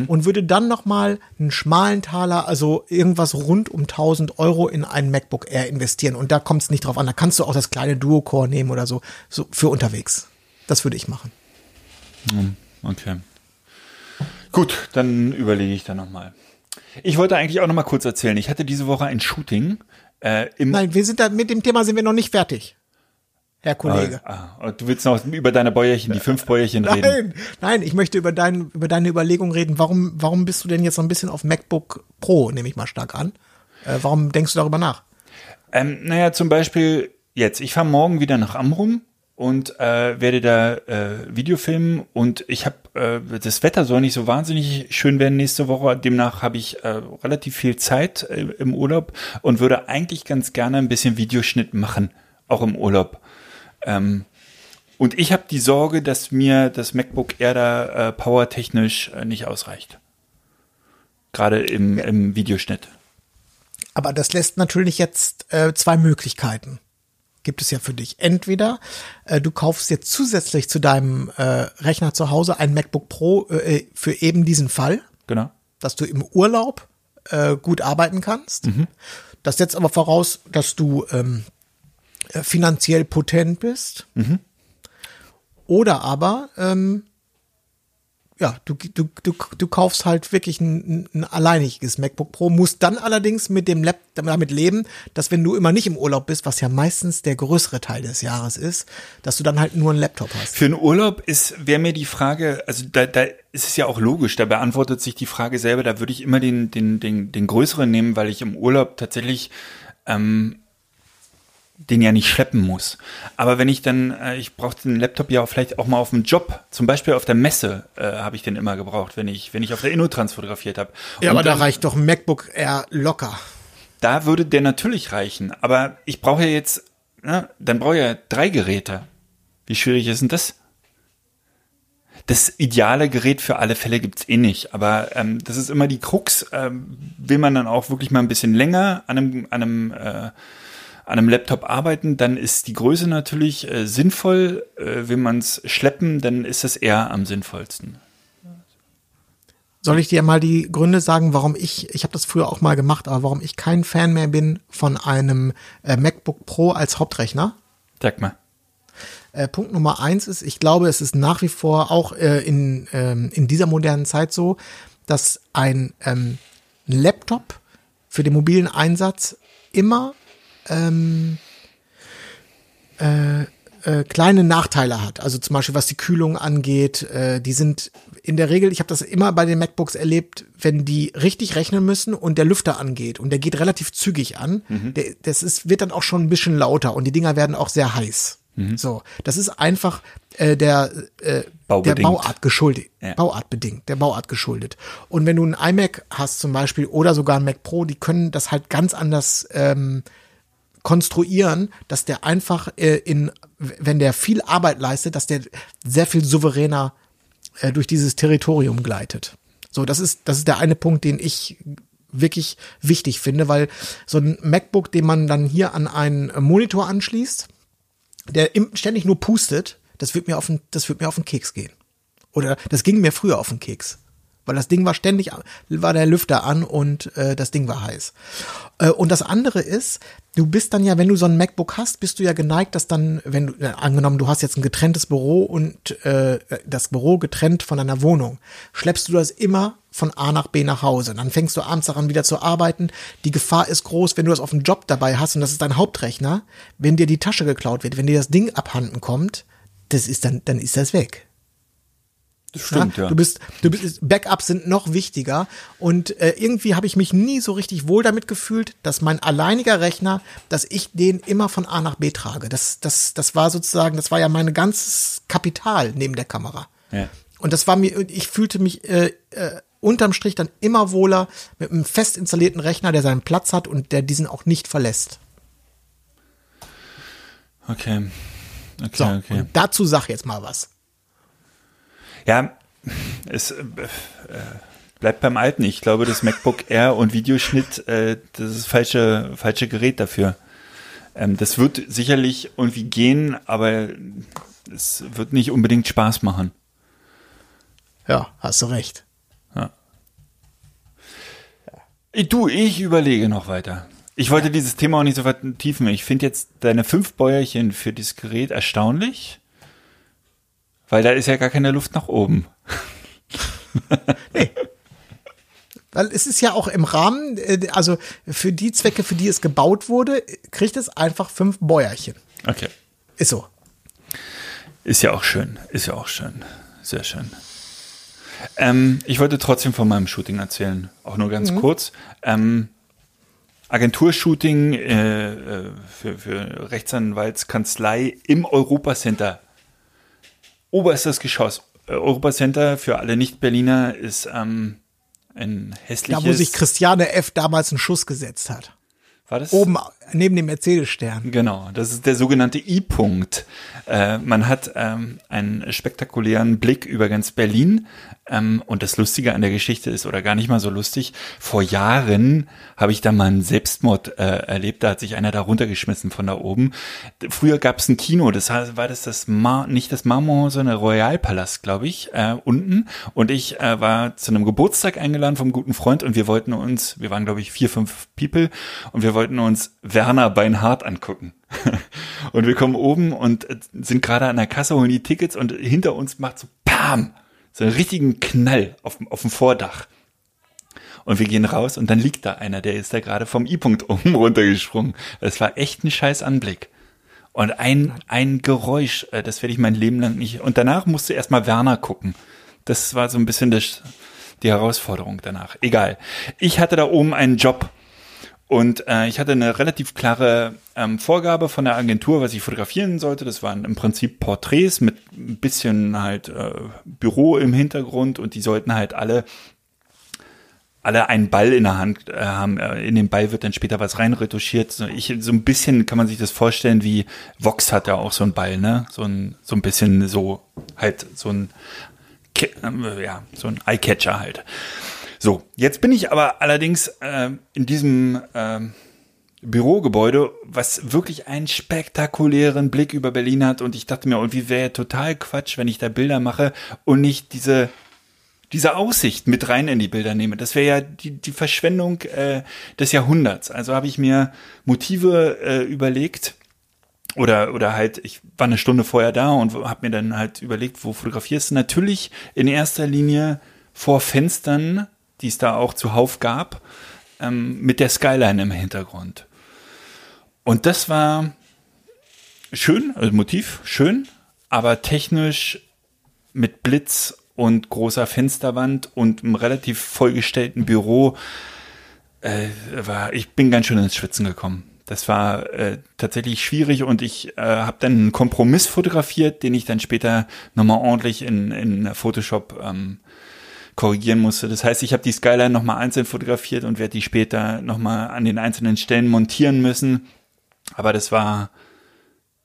und würde dann nochmal einen schmalen Taler, also irgendwas rund um 1000 Euro in einen MacBook Air investieren. Und da kommt es nicht drauf an. Da kannst du auch das kleine Duo-Core nehmen oder so, so für unterwegs. Das würde ich machen. Okay. Gut, dann überlege ich da nochmal. Ich wollte eigentlich auch nochmal kurz erzählen. Ich hatte diese Woche ein Shooting äh, im. Nein, wir sind da, mit dem Thema sind wir noch nicht fertig. Herr Kollege. Ah, ah, du willst noch über deine Bäuerchen, die fünf Bäuerchen reden. Nein, nein, ich möchte über, dein, über deine Überlegung reden. Warum, warum bist du denn jetzt so ein bisschen auf MacBook Pro, nehme ich mal stark an? Äh, warum denkst du darüber nach? Ähm, naja, zum Beispiel jetzt. Ich fahre morgen wieder nach Amrum und äh, werde da äh, Video filmen und ich habe äh, das Wetter soll nicht so wahnsinnig schön werden nächste Woche. Demnach habe ich äh, relativ viel Zeit äh, im Urlaub und würde eigentlich ganz gerne ein bisschen Videoschnitt machen, auch im Urlaub. Ähm, und ich habe die Sorge, dass mir das MacBook Air da äh, powertechnisch äh, nicht ausreicht. Gerade im, im Videoschnitt. Aber das lässt natürlich jetzt äh, zwei Möglichkeiten. Gibt es ja für dich. Entweder äh, du kaufst jetzt zusätzlich zu deinem äh, Rechner zu Hause ein MacBook Pro äh, für eben diesen Fall, Genau. dass du im Urlaub äh, gut arbeiten kannst. Das setzt aber voraus, dass du ähm, äh, finanziell potent bist. Oder aber, ähm, ja, du, du, du, du kaufst halt wirklich ein, ein alleiniges MacBook Pro, musst dann allerdings mit dem Lab damit leben, dass wenn du immer nicht im Urlaub bist, was ja meistens der größere Teil des Jahres ist, dass du dann halt nur einen Laptop hast. Für einen Urlaub ist, wäre mir die Frage, also da, da ist es ja auch logisch, da beantwortet sich die Frage selber, da würde ich immer den, den, den, den größeren nehmen, weil ich im Urlaub tatsächlich ähm, den ja nicht schleppen muss. Aber wenn ich dann, äh, ich brauche den Laptop ja auch vielleicht auch mal auf dem Job, zum Beispiel auf der Messe äh, habe ich den immer gebraucht, wenn ich, wenn ich auf der Innotrans fotografiert habe. Ja, Und aber da dann- reicht doch ein MacBook Air locker. da würde der natürlich reichen. Aber ich brauche ja jetzt, ne, dann brauche ich ja drei Geräte. Wie schwierig ist denn das? Das ideale Gerät für alle Fälle gibt's eh nicht, aber ähm, das ist immer die Krux. Ähm, will man dann auch wirklich mal ein bisschen länger an einem, an einem, äh, an einem Laptop arbeiten, dann ist die Größe natürlich äh, sinnvoll. Äh, will man's schleppen, dann ist das eher am sinnvollsten. Soll ich dir mal die Gründe sagen, warum ich, ich habe das früher auch mal gemacht, aber warum ich kein Fan mehr bin von einem äh, MacBook Pro als Hauptrechner? Sag mal. Äh, Punkt Nummer eins ist, ich glaube, es ist nach wie vor auch äh, in, ähm, in dieser modernen Zeit so, dass ein ähm, Laptop für den mobilen Einsatz immer ähm, äh, äh, kleine Nachteile hat. Also zum Beispiel was die Kühlung angeht, äh, die sind in der Regel, ich habe das immer bei den MacBooks erlebt, wenn die richtig rechnen müssen und der Lüfter angeht und der geht relativ zügig an, Mhm. der, das ist, wird dann auch schon ein bisschen lauter und die Dinger werden auch sehr heiß. Mhm. So, das ist einfach äh, der, äh, der. Bauart geschuldet. Ja. Bauart bedingt, der Bauart geschuldet. Und wenn du einen iMac hast zum Beispiel oder sogar einen Mac Pro, die können das halt ganz anders ähm, konstruieren, dass der einfach äh, in, wenn der viel Arbeit leistet, dass der sehr viel souveräner äh, durch dieses Territorium gleitet. So, das ist, das ist der eine Punkt, den ich wirklich wichtig finde, weil so ein MacBook, den man dann hier an einen Monitor anschließt, der ständig nur pustet, das wird mir auf den, das wird mir auf den Keks gehen. Oder das ging mir früher auf den Keks. Weil das Ding war ständig, war der Lüfter an und äh, das Ding war heiß. Äh, und das andere ist, du bist dann ja, wenn du so ein MacBook hast, bist du ja geneigt, dass dann, wenn du, äh, angenommen, du hast jetzt ein getrenntes Büro und äh, das Büro getrennt von deiner Wohnung, schleppst du das immer von A nach B nach Hause. Dann fängst du abends daran wieder zu arbeiten. Die Gefahr ist groß, wenn du das auf dem Job dabei hast und das ist dein Hauptrechner, wenn dir die Tasche geklaut wird, wenn dir das Ding abhanden kommt, das ist dann, dann ist das weg. Das stimmt, ja. Du bist, du bist, Backups sind noch wichtiger und äh, irgendwie habe ich mich nie so richtig wohl damit gefühlt, dass mein alleiniger Rechner, dass ich den immer von A nach B trage. Das, das, das war sozusagen, das war ja mein ganzes Kapital neben der Kamera. Ja. Und das war mir, ich fühlte mich äh, äh, unterm Strich dann immer wohler mit einem fest installierten Rechner, der seinen Platz hat und der diesen auch nicht verlässt. Okay. Okay, So, okay. und dazu sag jetzt mal was. Ja, es äh, bleibt beim Alten. Ich glaube, das MacBook Air und Videoschnitt, äh, das ist das falsche, falsche Gerät dafür. Ähm, das wird sicherlich irgendwie gehen, aber es wird nicht unbedingt Spaß machen. Ja, hast du recht. Äh, Du, ich überlege noch weiter. Ich wollte dieses Thema auch nicht so vertiefen. Ich finde jetzt deine fünf Bäuerchen für dieses Gerät erstaunlich, weil da ist ja gar keine Luft nach oben. Weil es ist ja auch im Rahmen, äh, also für die Zwecke, für die es gebaut wurde, kriegt es einfach fünf Bäuerchen. Okay. Ist so. Ist ja auch schön. Ist ja auch schön. Sehr schön. Ähm, ich wollte trotzdem von meinem Shooting erzählen. Auch nur ganz kurz. Ähm, Agenturshooting äh, äh, für, für Rechtsanwaltskanzlei im Europacenter. Oberstes Geschoss. Äh, Europacenter für alle Nicht-Berliner ist ähm, ein hässliches. Da, wo sich Christiane F. damals einen Schuss gesetzt hat. war das? Oben neben dem Mercedes-Stern. Genau, das ist der sogenannte I-Punkt. Äh, man hat ähm, einen spektakulären Blick über ganz Berlin. Ähm, und das Lustige an der Geschichte ist, oder gar nicht mal so lustig, vor Jahren habe ich da mal einen Selbstmord äh, erlebt. Da hat sich einer da runtergeschmissen von da oben. Früher gab es ein Kino, das war das das Mar nicht das Marmor, sondern Royalpalast, glaube ich, äh, unten. Und ich äh, war zu einem Geburtstag eingeladen vom guten Freund und wir wollten uns, wir waren glaube ich vier, fünf People und wir wollten uns Werner Beinhardt angucken. und wir kommen oben und äh, sind gerade an der Kasse, holen die Tickets und hinter uns macht so PAM! So einen richtigen Knall auf, auf dem Vordach. Und wir gehen raus und dann liegt da einer, der ist da gerade vom I-Punkt oben runtergesprungen. Das war echt ein scheiß Anblick. Und ein, ein Geräusch, äh, das werde ich mein Leben lang nicht. Und danach musste erstmal Werner gucken. Das war so ein bisschen das, die Herausforderung danach. Egal. Ich hatte da oben einen Job. Und äh, ich hatte eine relativ klare ähm, Vorgabe von der Agentur, was ich fotografieren sollte. Das waren im Prinzip Porträts mit ein bisschen halt äh, Büro im Hintergrund und die sollten halt alle alle einen Ball in der Hand äh, haben. Äh, In den Ball wird dann später was reinretuschiert. So, ich, so ein bisschen kann man sich das vorstellen, wie Vox hat ja auch so einen Ball, ne? So ein, so ein bisschen so, halt, so ein, Ke- äh, ja, so ein Eyecatcher halt. So, jetzt bin ich aber allerdings äh, in diesem ähm, Bürogebäude, was wirklich einen spektakulären Blick über Berlin hat und ich dachte mir, irgendwie wäre total Quatsch, wenn ich da Bilder mache und nicht diese diese Aussicht mit rein in die Bilder nehme. Das wäre ja die, die Verschwendung äh, des Jahrhunderts. Also habe ich mir Motive äh, überlegt oder oder halt ich war eine Stunde vorher da und habe mir dann halt überlegt, wo fotografierst du? Natürlich in erster Linie vor Fenstern, die es da auch zuhauf gab. ähm, mit der Skyline im Hintergrund. Und das war schön, also Motiv schön, aber technisch mit Blitz und großer Fensterwand und einem relativ vollgestellten Büro äh, war, ich bin ganz schön ins Schwitzen gekommen. Das war äh, tatsächlich schwierig und ich äh, habe dann einen Kompromiss fotografiert, den ich dann später nochmal ordentlich in, in Photoshop ähm, korrigieren musste. Das heißt, ich habe die Skyline nochmal einzeln fotografiert und werde die später nochmal an den einzelnen Stellen montieren müssen. Aber das war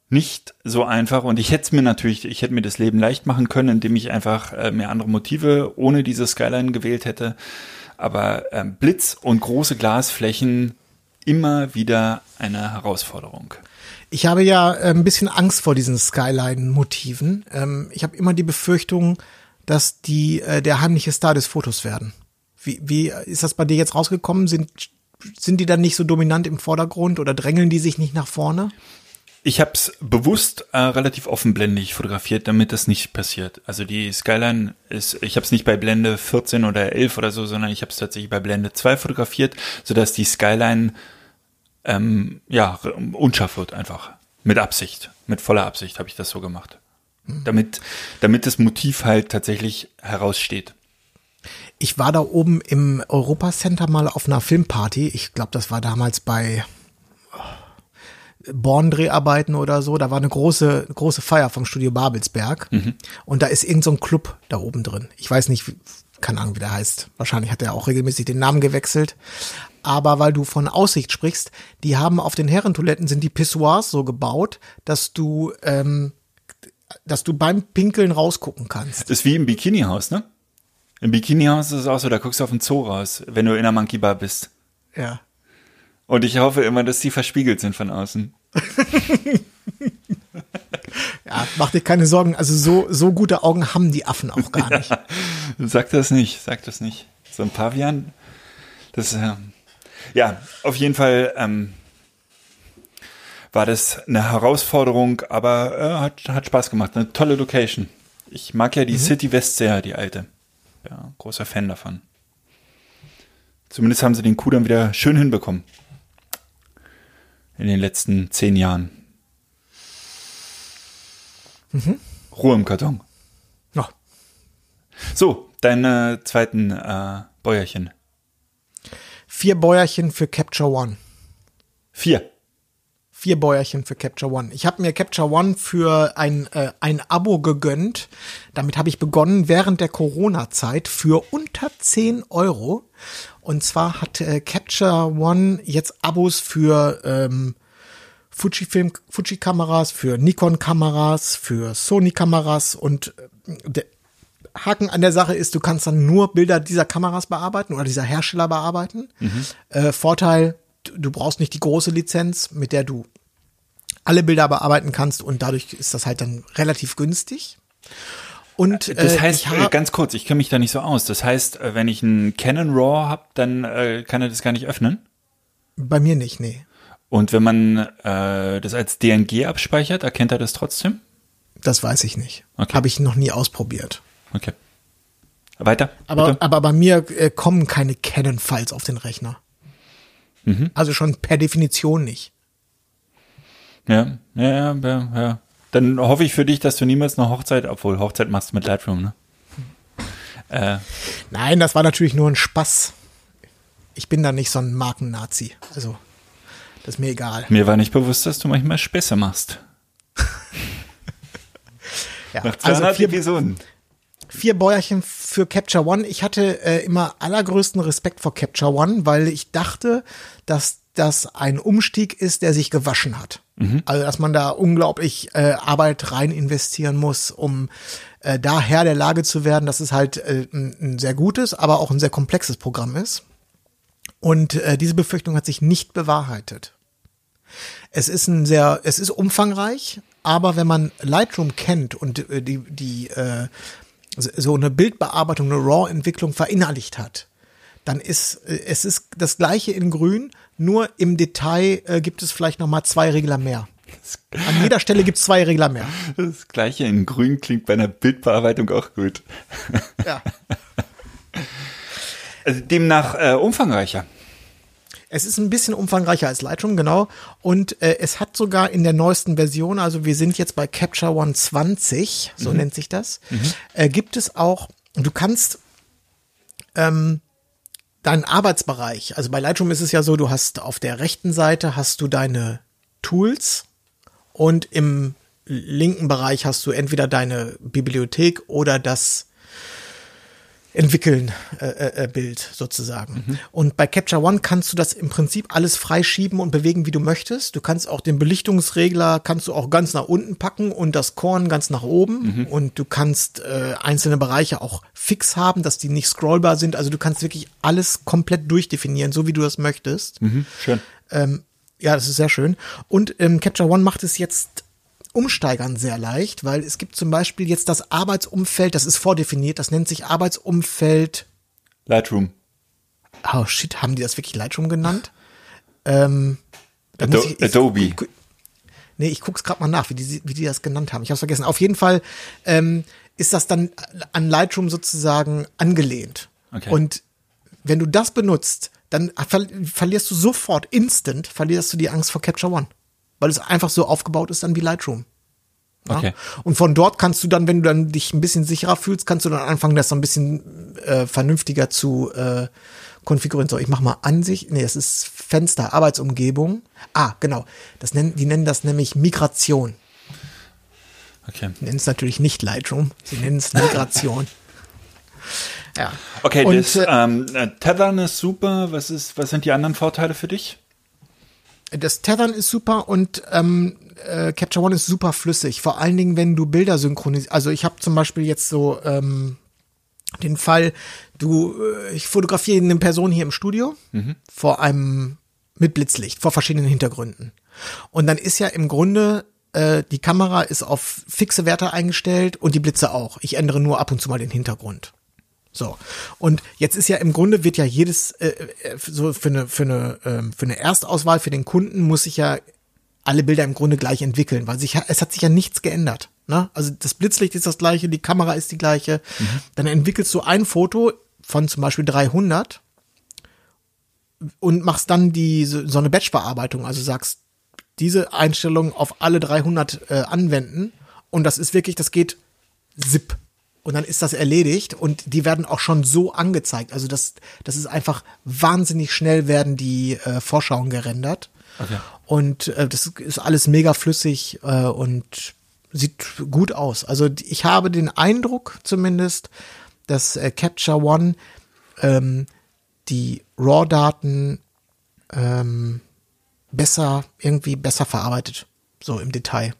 nicht so einfach und ich hätte mir natürlich, ich hätte mir das Leben leicht machen können, indem ich einfach äh, mir andere Motive ohne diese Skyline gewählt hätte. Aber äh, Blitz und große Glasflächen immer wieder eine Herausforderung. Ich habe ja äh, ein bisschen Angst vor diesen Skyline-Motiven. Ähm, ich habe immer die Befürchtung, dass die äh, der heimliche Star des Fotos werden. Wie, wie ist das bei dir jetzt rausgekommen? Sind, sind die dann nicht so dominant im Vordergrund oder drängeln die sich nicht nach vorne? Ich habe es bewusst äh, relativ offenblendig fotografiert, damit das nicht passiert. Also die Skyline ist, ich habe es nicht bei Blende 14 oder 11 oder so, sondern ich habe es tatsächlich bei Blende 2 fotografiert, sodass die Skyline ähm, ja unscharf wird einfach. Mit Absicht, mit voller Absicht habe ich das so gemacht. Damit, damit das Motiv halt tatsächlich heraussteht. Ich war da oben im Europa Center mal auf einer Filmparty. Ich glaube, das war damals bei Born-Dreharbeiten oder so. Da war eine große, große Feier vom Studio Babelsberg. Mhm. Und da ist irgendein so ein Club da oben drin. Ich weiß nicht, keine Ahnung, wie der heißt. Wahrscheinlich hat er auch regelmäßig den Namen gewechselt. Aber weil du von Aussicht sprichst, die haben auf den Herrentoiletten sind die Pissoirs so gebaut, dass du, ähm, dass du beim Pinkeln rausgucken kannst. Das ist wie im Bikini-Haus, ne? Im Bikini-Haus ist es auch so, da guckst du auf den Zoo raus, wenn du in der Monkey Bar bist. Ja. Und ich hoffe immer, dass die verspiegelt sind von außen. ja, mach dir keine Sorgen. Also so, so gute Augen haben die Affen auch gar nicht. Ja, sag das nicht, sag das nicht. So ein Pavian, das, äh, ja, auf jeden Fall ähm, war das eine Herausforderung, aber äh, hat, hat Spaß gemacht. Eine tolle Location. Ich mag ja die mhm. City West sehr, die alte. Ja, großer Fan davon. Zumindest haben sie den Kuh dann wieder schön hinbekommen in den letzten zehn Jahren. Mhm. Ruhe im Karton. Ja. So, deine zweiten äh, Bäuerchen. Vier Bäuerchen für Capture One. Vier. Vier Bäuerchen für Capture One. Ich habe mir Capture One für ein, äh, ein Abo gegönnt. Damit habe ich begonnen während der Corona-Zeit für unter 10 Euro. Und zwar hat äh, Capture One jetzt Abos für ähm, Fujifilm, Fuji-Kameras, für Nikon-Kameras, für Sony-Kameras und äh, der Haken an der Sache ist, du kannst dann nur Bilder dieser Kameras bearbeiten oder dieser Hersteller bearbeiten. Mhm. Äh, Vorteil, du brauchst nicht die große Lizenz, mit der du alle Bilder bearbeiten kannst und dadurch ist das halt dann relativ günstig. Und äh, das heißt, äh, ganz kurz, ich kenne mich da nicht so aus. Das heißt, äh, wenn ich einen Canon RAW habe, dann äh, kann er das gar nicht öffnen? Bei mir nicht, nee. Und wenn man äh, das als DNG abspeichert, erkennt er das trotzdem? Das weiß ich nicht. Okay. Habe ich noch nie ausprobiert. Okay. Weiter. Aber, aber bei mir äh, kommen keine Canon-Files auf den Rechner. Mhm. Also schon per Definition nicht. Ja, ja, ja, ja. Dann hoffe ich für dich, dass du niemals eine Hochzeit, obwohl Hochzeit machst du mit Lightroom, ne? Äh. Nein, das war natürlich nur ein Spaß. Ich bin da nicht so ein Markennazi. Also, das ist mir egal. Mir war nicht bewusst, dass du manchmal Späße machst. ja, Nach 200 also vier, Episoden. Vier Bäuerchen für Capture One. Ich hatte äh, immer allergrößten Respekt vor Capture One, weil ich dachte, dass das ein Umstieg ist, der sich gewaschen hat. Mhm. Also dass man da unglaublich äh, Arbeit rein investieren muss, um äh, da Herr der Lage zu werden, dass es halt äh, ein, ein sehr gutes, aber auch ein sehr komplexes Programm ist. Und äh, diese Befürchtung hat sich nicht bewahrheitet. Es ist ein sehr, es ist umfangreich, aber wenn man Lightroom kennt und äh, die, die äh, so eine Bildbearbeitung, eine RAW-Entwicklung verinnerlicht hat, dann ist äh, es ist das gleiche in Grün, nur im Detail äh, gibt es vielleicht noch mal zwei Regler mehr. An jeder Stelle gibt es zwei Regler mehr. Das gleiche in Grün klingt bei einer Bildbearbeitung auch gut. Ja. Also demnach äh, umfangreicher. Es ist ein bisschen umfangreicher als Lightroom, genau. Und äh, es hat sogar in der neuesten Version, also wir sind jetzt bei Capture One 20, so Mhm. nennt sich das, äh, gibt es auch, du kannst ähm, deinen Arbeitsbereich, also bei Lightroom ist es ja so, du hast auf der rechten Seite hast du deine Tools und im linken Bereich hast du entweder deine Bibliothek oder das Entwickeln äh, äh, Bild sozusagen. Und bei Capture One kannst du das im Prinzip alles freischieben und bewegen, wie du möchtest. Du kannst auch den Belichtungsregler kannst du auch ganz nach unten packen und das Korn ganz nach oben. Und du kannst äh, einzelne Bereiche auch fix haben, dass die nicht scrollbar sind. Also du kannst wirklich alles komplett durchdefinieren, so wie du das möchtest. Schön. Ähm, ja, das ist sehr schön. Und ähm, Capture One macht es jetzt umsteigern sehr leicht, weil es gibt zum Beispiel jetzt das Arbeitsumfeld, das ist vordefiniert, das nennt sich Arbeitsumfeld. Lightroom. Oh shit, haben die das wirklich Lightroom genannt? Ähm, Ado ich- ich- Adobe. gu- Nee, ich guck's gerade mal nach, wie die, wie die das genannt haben. Ich habe vergessen. Auf jeden Fall ähm, ist das dann an Lightroom sozusagen angelehnt. Okay. Und wenn du das benutzt, dann ver verlierst du sofort, instant, verlierst du die Angst vor Capture One. Weil es einfach so aufgebaut ist dann wie Lightroom. Ja? Okay. Und von dort kannst du dann, wenn du dann dich ein bisschen sicherer fühlst, kannst du dann anfangen, das so ein bisschen äh, vernünftiger zu äh, konfigurieren. So, ich mach mal Ansicht. Nee, es ist Fenster, Arbeitsumgebung. Ah, genau. Das nennen, die nennen das nämlich Migration. Okay. Die nennen es natürlich nicht Lightroom, sie nennen es Migration. ja. Okay, Und, das äh, ähm, äh, Tethern ist super. Was ist, was sind die anderen Vorteile für dich? Das Tethern ist super und ähm, äh, Capture One ist super flüssig. Vor allen Dingen, wenn du Bilder synchronisierst. Also ich habe zum Beispiel jetzt so ähm, den Fall, du, äh, ich fotografiere eine Person hier im Studio vor einem mit Blitzlicht, vor verschiedenen Hintergründen. Und dann ist ja im Grunde äh, die Kamera ist auf fixe Werte eingestellt und die Blitze auch. Ich ändere nur ab und zu mal den Hintergrund. So. Und jetzt ist ja im Grunde wird ja jedes, äh, äh, so für eine, für eine, ähm, für eine Erstauswahl für den Kunden muss ich ja alle Bilder im Grunde gleich entwickeln, weil sich, ja- es hat sich ja nichts geändert. Ne? Also das Blitzlicht ist das gleiche, die Kamera ist die gleiche. Dann entwickelst du ein Foto von zum Beispiel 300 und machst dann die, so so eine Batch-Bearbeitung, also sagst, diese Einstellung auf alle 300 äh, anwenden und das ist wirklich, das geht zip. Und dann ist das erledigt und die werden auch schon so angezeigt. Also das, das ist einfach wahnsinnig schnell werden die äh, Vorschauen gerendert. Okay. Und äh, das ist alles mega flüssig äh, und sieht gut aus. Also ich habe den Eindruck zumindest, dass äh, Capture One ähm, die RAW-Daten ähm, besser, irgendwie besser verarbeitet. So im Detail.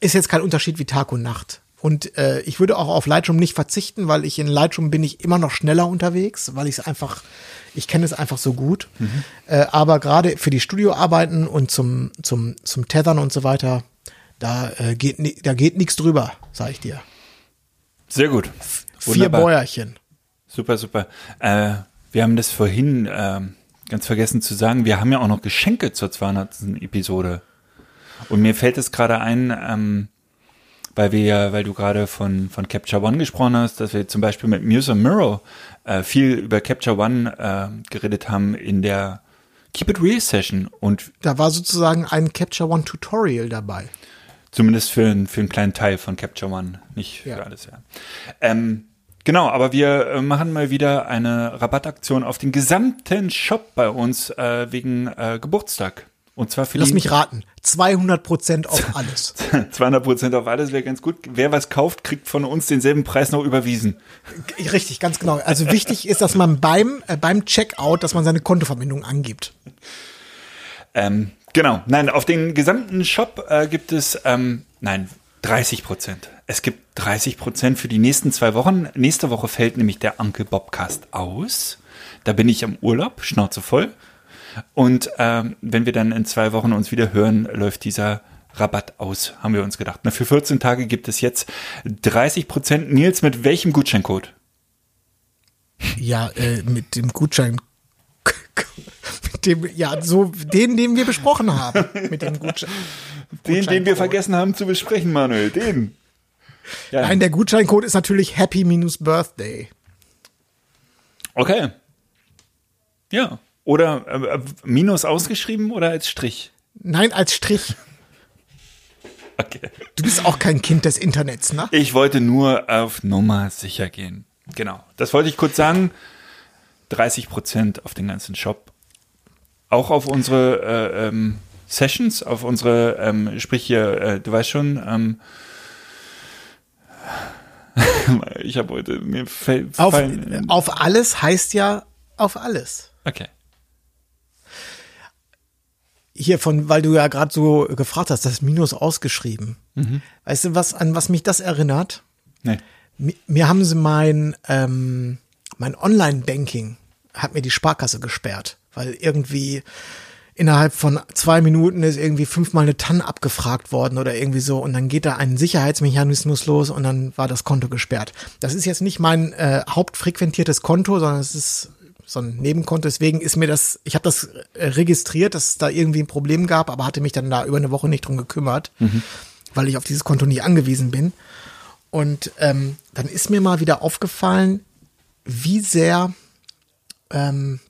Ist jetzt kein Unterschied wie Tag und Nacht. Und äh, ich würde auch auf Lightroom nicht verzichten, weil ich in Lightroom bin ich immer noch schneller unterwegs, weil ich es einfach, ich kenne es einfach so gut. Äh, aber gerade für die Studioarbeiten und zum, zum, zum Tethern und so weiter, da äh, geht, da geht nichts drüber, sag ich dir. Sehr gut. Vier Wunderbar. Bäuerchen. Super, super. Äh, wir haben das vorhin ähm, ganz vergessen zu sagen. Wir haben ja auch noch Geschenke zur 200. Episode. Und mir fällt es gerade ein, ähm, weil wir ja, weil du gerade von, von Capture One gesprochen hast, dass wir zum Beispiel mit Muse and Mirror äh, viel über Capture One äh, geredet haben in der Keep It Real Session und Da war sozusagen ein Capture One Tutorial dabei. Zumindest für, einen- für einen kleinen Teil von Capture One, nicht für Ja. alles, ja. Ähm, genau, aber wir äh, machen mal wieder eine Rabattaktion auf den gesamten Shop bei uns äh, wegen äh, Geburtstag. Und zwar für Lass mich raten. 200 Prozent auf alles. 200 Prozent auf alles wäre ganz gut. Wer was kauft, kriegt von uns denselben Preis noch überwiesen. Richtig, ganz genau. Also wichtig ist, dass man beim, äh, beim Checkout, dass man seine Kontoverbindung angibt. Ähm, genau, nein, auf den gesamten Shop äh, gibt es, ähm, nein, 30 Prozent. Es gibt 30 Prozent für die nächsten zwei Wochen. Nächste Woche fällt nämlich der Uncle Bobcast aus. Da bin ich am Urlaub, Schnauze voll. Und ähm, wenn wir dann in zwei Wochen uns wieder hören, läuft dieser Rabatt aus, haben wir uns gedacht. Na, für 14 Tage gibt es jetzt 30 Prozent. Nils, mit welchem Gutscheincode? Ja, äh, mit dem Gutschein. Mit dem, ja, so den, den wir besprochen haben. Mit dem Gutschein. Den, den wir vergessen haben zu besprechen, Manuel. Den. Ja. Nein, der Gutscheincode ist natürlich Happy Minus Birthday. Okay. Ja. Oder äh, Minus ausgeschrieben oder als Strich? Nein, als Strich. Okay. Du bist auch kein Kind des Internets, ne? Ich wollte nur auf Nummer sicher gehen. Genau. Das wollte ich kurz sagen. 30 Prozent auf den ganzen Shop. Auch auf unsere äh, ähm, Sessions, auf unsere, ähm, sprich hier, äh, du weißt schon, ähm, ich habe heute, mir fällt, Auf, auf alles heißt ja auf alles. okay. Hier von, weil du ja gerade so gefragt hast, das Minus ausgeschrieben. Weißt du, was, an was mich das erinnert? Nee. Mi- Mir haben sie mein, ähm, mein Online-Banking, hat mir die Sparkasse gesperrt, weil irgendwie innerhalb von zwei Minuten ist irgendwie fünfmal eine TAN abgefragt worden oder irgendwie so und dann geht da ein Sicherheitsmechanismus los und dann war das Konto gesperrt. Das ist jetzt nicht mein äh, hauptfrequentiertes Konto, sondern es ist so ein Nebenkonto. Deswegen ist mir das, ich habe das äh, registriert, dass es da irgendwie ein Problem gab, aber hatte mich dann da über eine Woche nicht drum gekümmert, weil ich auf dieses Konto nie angewiesen bin. Und ähm, dann ist mir mal wieder aufgefallen, wie sehr ähm,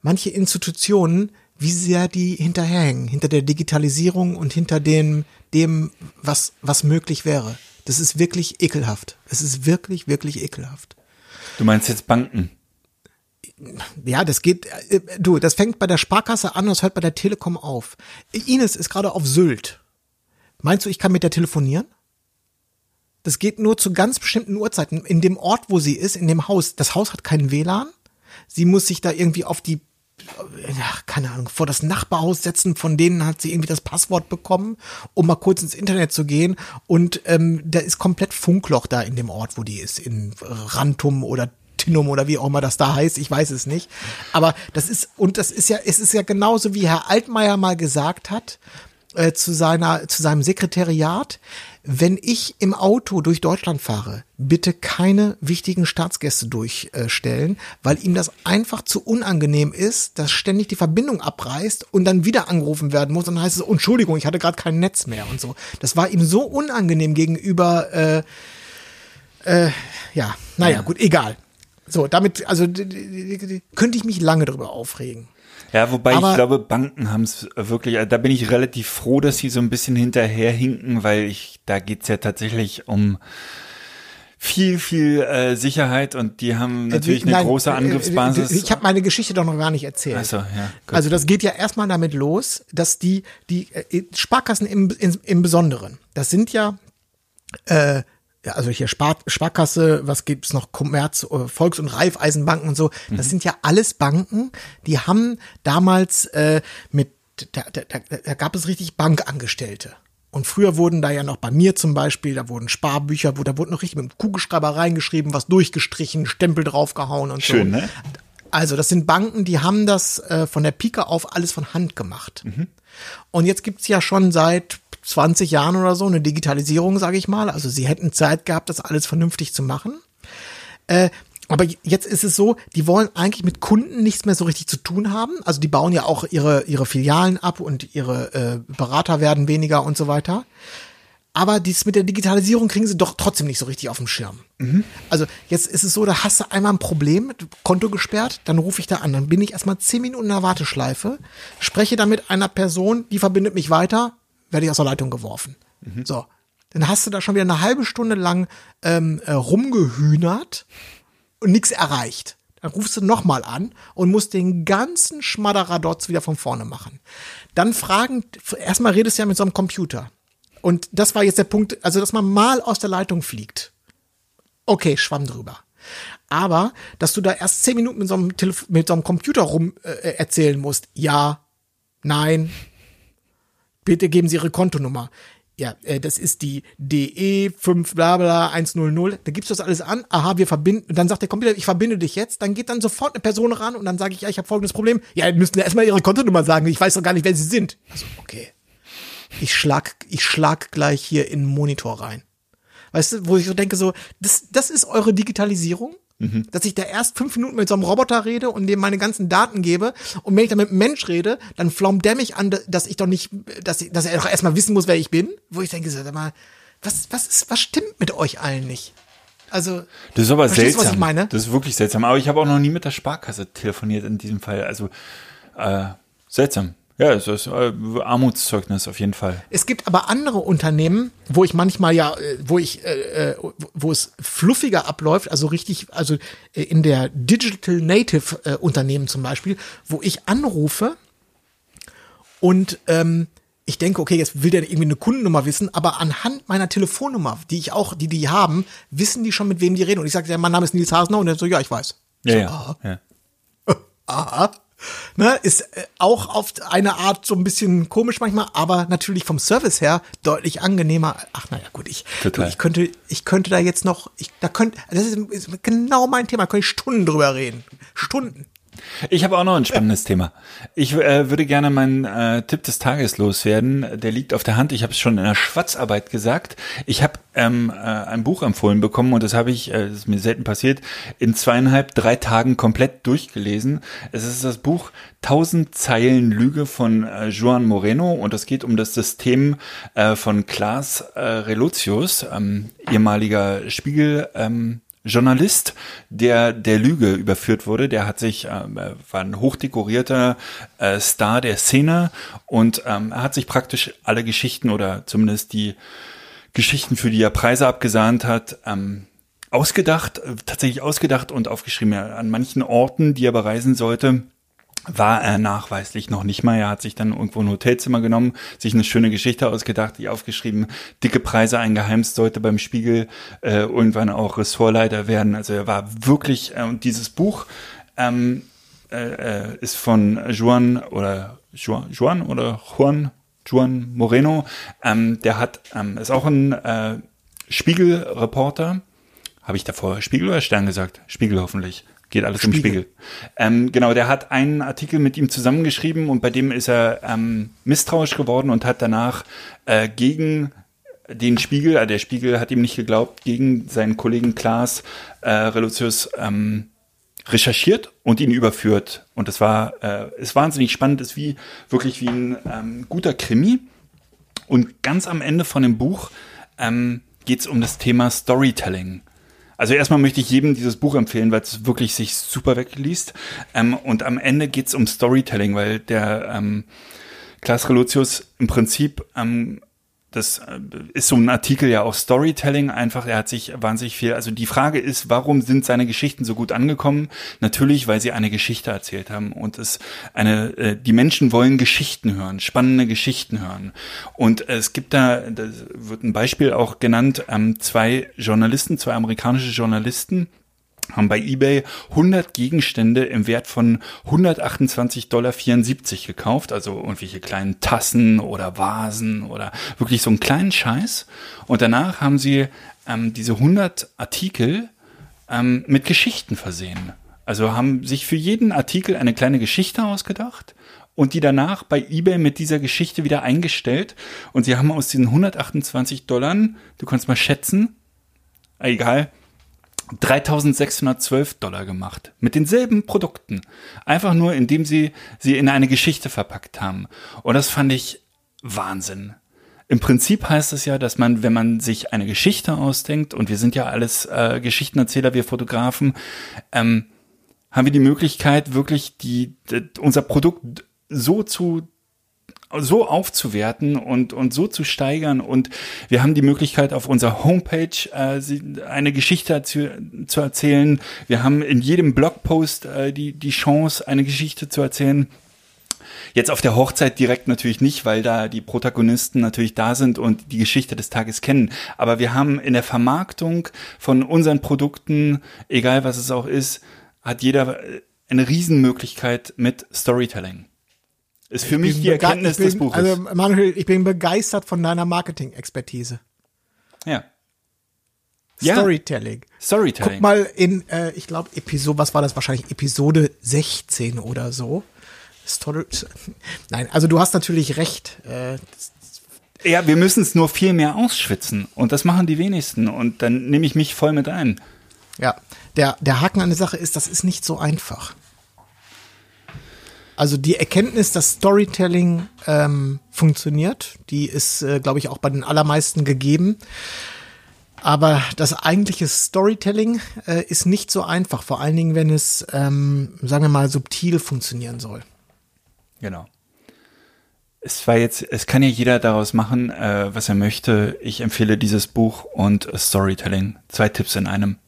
manche Institutionen, wie sehr die hinterherhängen, hinter der Digitalisierung und hinter dem, dem was, was möglich wäre. Das ist wirklich ekelhaft. Es ist wirklich, wirklich ekelhaft. Du meinst jetzt Banken? Ja, das geht, äh, du, das fängt bei der Sparkasse an und das hört bei der Telekom auf. Ines ist gerade auf Sylt. Meinst du, ich kann mit der telefonieren? Das geht nur zu ganz bestimmten Uhrzeiten. In dem Ort, wo sie ist, in dem Haus. Das Haus hat keinen WLAN. Sie muss sich da irgendwie auf die, ja, keine Ahnung, vor das Nachbarhaus setzen. Von denen hat sie irgendwie das Passwort bekommen, um mal kurz ins Internet zu gehen. Und ähm, da ist komplett Funkloch da in dem Ort, wo die ist. In Rantum oder Tinum oder wie auch immer das da heißt, ich weiß es nicht. Aber das ist, und das ist ja, es ist ja genauso, wie Herr Altmaier mal gesagt hat, äh, zu seiner, zu seinem Sekretariat, wenn ich im Auto durch Deutschland fahre, bitte keine wichtigen Staatsgäste durchstellen, weil ihm das einfach zu unangenehm ist, dass ständig die Verbindung abreißt und dann wieder angerufen werden muss und dann heißt es, Entschuldigung, ich hatte gerade kein Netz mehr und so. Das war ihm so unangenehm gegenüber, äh, äh, ja, naja, gut, egal. So, damit, also könnte ich mich lange drüber aufregen. Ja, wobei Aber- ich glaube, Banken haben es wirklich, da bin ich relativ froh, dass sie so ein bisschen hinterherhinken, weil ich, da geht's ja tatsächlich um viel, viel äh, Sicherheit und die haben natürlich eine Nein, große äh, Angriffsbasis. Ich habe meine Geschichte doch noch gar nicht erzählt. Ach so, ja, gut. Also das geht ja erstmal damit los, dass die, die äh, Sparkassen im, im, im Besonderen, das sind ja, äh, ja, also hier Spar, Sparkasse, was gibt's noch, Kommerz, äh, Volks- und Raiffeisenbanken und so, Mhm. das sind ja alles Banken, die haben damals äh, mit, da, da, da, gab es richtig Bankangestellte. Und früher wurden da ja noch bei mir zum Beispiel, da wurden Sparbücher, wo da wurde noch richtig mit dem Kugelschreiber reingeschrieben, was durchgestrichen, Stempel draufgehauen und so. Schön, ne? Also das sind Banken, die haben das äh, von der Pike auf alles von Hand gemacht. Und jetzt gibt's ja schon seit 20 Jahren oder so eine Digitalisierung, sage ich mal. Also sie hätten Zeit gehabt, das alles vernünftig zu machen. Äh, aber jetzt ist es so, die wollen eigentlich mit Kunden nichts mehr so richtig zu tun haben. Also die bauen ja auch ihre, ihre Filialen ab und ihre äh, Berater werden weniger und so weiter. Aber dies mit der Digitalisierung kriegen sie doch trotzdem nicht so richtig auf dem Schirm. Also jetzt ist es so, da hast du einmal ein Problem, Konto gesperrt, dann rufe ich da an, dann bin ich erstmal zehn Minuten in der Warteschleife, spreche dann mit einer Person, die verbindet mich weiter, werde ich aus der Leitung geworfen. So, dann hast du da schon wieder eine halbe Stunde lang ähm, äh, rumgehühnert und nichts erreicht. Dann rufst du nochmal an und musst den ganzen Schmadderadotz wieder von vorne machen. Dann fragen, erstmal redest du ja mit so einem Computer. Und das war jetzt der Punkt, also dass man mal aus der Leitung fliegt. Okay, schwamm drüber. Aber, dass du da erst zehn Minuten mit so einem, Telef mit so einem Computer rum äh, erzählen musst, ja, nein, bitte geben Sie Ihre Kontonummer. Ja, äh, das ist die DE5 bla bla 100. Da gibst du das alles an. Aha, wir verbinden. Dann sagt der Computer, ich verbinde dich jetzt. Dann geht dann sofort eine Person ran und dann sage ich, ja, ich habe folgendes Problem. Ja, müsst erstmal Ihre Kontonummer sagen. Ich weiß doch gar nicht, wer Sie sind. Also, okay. Ich schlag, ich schlag gleich hier in den Monitor rein. Weißt du, wo ich so denke, so, das, das ist eure Digitalisierung? Dass ich da erst fünf Minuten mit so einem Roboter rede und dem meine ganzen Daten gebe. Und wenn ich dann mit einem Mensch rede, dann flaumt der mich an, dass ich doch nicht, dass, ich, dass er doch erstmal wissen muss, wer ich bin. Wo ich denke, sag mal, was, was ist, was stimmt mit euch allen nicht? Also, Das ist aber seltsam. Das ist wirklich seltsam. Aber ich habe auch noch nie mit der Sparkasse telefoniert in diesem Fall. Also äh, seltsam. Ja, es ist äh, Armutszeugnis auf jeden Fall. Es gibt aber andere Unternehmen, wo ich manchmal ja, äh, wo ich, äh, äh, wo es fluffiger abläuft, also richtig, also äh, in der Digital Native äh, Unternehmen zum Beispiel, wo ich anrufe und ähm, ich denke, okay, jetzt will der irgendwie eine Kundennummer wissen, aber anhand meiner Telefonnummer, die ich auch, die die haben, wissen die schon, mit wem die reden. Und ich sage, ja, mein Name ist Nils Hasner und er so, ja, ich weiß. Ja, so, ja. aha. ja. Aha. Ne, ist äh, auch auf eine Art so ein bisschen komisch manchmal, aber natürlich vom Service her deutlich angenehmer. Ach naja, gut, ich, Total. ich könnte, ich könnte da jetzt noch, ich, da könnte, das ist, ist genau mein Thema, da könnte ich Stunden drüber reden. Stunden. Ich habe auch noch ein spannendes Thema. Ich äh, würde gerne meinen äh, Tipp des Tages loswerden. Der liegt auf der Hand. Ich habe es schon in der Schwarzarbeit gesagt. Ich habe ähm, äh, ein Buch empfohlen bekommen und das habe ich, äh, das ist mir selten passiert, in zweieinhalb, drei Tagen komplett durchgelesen. Es ist das Buch 1000 Zeilen Lüge von äh, Juan Moreno und es geht um das System äh, von Klaas äh, Relotius, ähm, ehemaliger Spiegel. Ähm, Journalist, der der Lüge überführt wurde. Der hat sich, ähm, er war ein hochdekorierter äh, Star der Szene und ähm, er hat sich praktisch alle Geschichten oder zumindest die Geschichten, für die er Preise abgesahnt hat, ähm, ausgedacht, äh, tatsächlich ausgedacht und aufgeschrieben. An manchen Orten, die er bereisen sollte, war er nachweislich noch nicht mal. Er hat sich dann irgendwo ein Hotelzimmer genommen, sich eine schöne Geschichte ausgedacht, die aufgeschrieben, dicke Preise eingeheimst, sollte beim Spiegel äh, irgendwann auch Ressortleiter werden. Also er war wirklich, äh, und dieses Buch ähm, äh, äh, ist von Juan oder Juan, Juan oder Juan, Juan Moreno. Ähm, der hat, ähm, ist auch ein äh, Spiegelreporter. Habe ich davor Spiegel oder Stern gesagt? Spiegel hoffentlich. Geht alles im Spiegel. Spiegel. Ähm, genau, der hat einen Artikel mit ihm zusammengeschrieben und bei dem ist er ähm, misstrauisch geworden und hat danach äh, gegen den Spiegel, äh, der Spiegel hat ihm nicht geglaubt, gegen seinen Kollegen Klaas äh, Reluzius ähm, recherchiert und ihn überführt. Und es war, äh, ist wahnsinnig spannend, ist wie wirklich wie ein ähm, guter Krimi. Und ganz am Ende von dem Buch ähm, geht es um das Thema Storytelling. Also erstmal möchte ich jedem dieses Buch empfehlen, weil es wirklich sich super wegliest. Ähm, und am Ende geht es um Storytelling, weil der ähm, Klaas Relotius im Prinzip ähm, das äh, ist so ein Artikel ja auch Storytelling einfach. Er hat sich wahnsinnig viel. Also die Frage ist, warum sind seine Geschichten so gut angekommen? Natürlich, weil sie eine Geschichte erzählt haben und es eine. Äh, die Menschen wollen Geschichten hören, spannende Geschichten hören. Und es gibt da, da wird ein Beispiel auch genannt, ähm, zwei Journalisten, zwei amerikanische Journalisten haben bei eBay 100 Gegenstände im Wert von 128,74 Dollar gekauft, also irgendwelche kleinen Tassen oder Vasen oder wirklich so einen kleinen Scheiß. Und danach haben sie ähm, diese 100 Artikel ähm, mit Geschichten versehen. Also haben sich für jeden Artikel eine kleine Geschichte ausgedacht und die danach bei eBay mit dieser Geschichte wieder eingestellt. Und sie haben aus diesen 128 Dollar, du kannst mal schätzen, egal, 3612 Dollar gemacht. Mit denselben Produkten. Einfach nur, indem sie sie in eine Geschichte verpackt haben. Und das fand ich Wahnsinn. Im Prinzip heißt es ja, dass man, wenn man sich eine Geschichte ausdenkt, und wir sind ja alles äh, Geschichtenerzähler, wir Fotografen, ähm, haben wir die Möglichkeit, wirklich die, unser Produkt so zu so aufzuwerten und, und so zu steigern. Und wir haben die Möglichkeit, auf unserer Homepage äh, eine Geschichte zu, zu erzählen. Wir haben in jedem Blogpost äh, die, die Chance, eine Geschichte zu erzählen. Jetzt auf der Hochzeit direkt natürlich nicht, weil da die Protagonisten natürlich da sind und die Geschichte des Tages kennen. Aber wir haben in der Vermarktung von unseren Produkten, egal was es auch ist, hat jeder äh, eine Riesenmöglichkeit mit Storytelling. Ist für mich die Erkenntnis bin, des Buches. Also Manuel, ich bin begeistert von deiner Marketing-Expertise. ja. Ja. Storytelling. Storytelling. Guck mal in, äh, ich glaube, Episode, was war das wahrscheinlich? Episode 16 oder so. Story, nein, also du hast natürlich recht. Äh, Ja, wir müssen es nur viel mehr ausschwitzen. Und das machen die wenigsten. Und dann nehme ich mich voll mit ein. ja, der, der Haken an der Sache ist, das ist nicht so einfach. Also die Erkenntnis, dass Storytelling ähm, funktioniert, die ist, äh, glaube ich, auch bei den allermeisten gegeben. Aber das eigentliche Storytelling äh, ist nicht so einfach, vor allen Dingen, wenn es, ähm, sagen wir mal, subtil funktionieren soll. Genau. Es war jetzt, es kann ja jeder daraus machen, äh, was er möchte. Ich empfehle dieses Buch und Storytelling. Zwei Tipps in einem.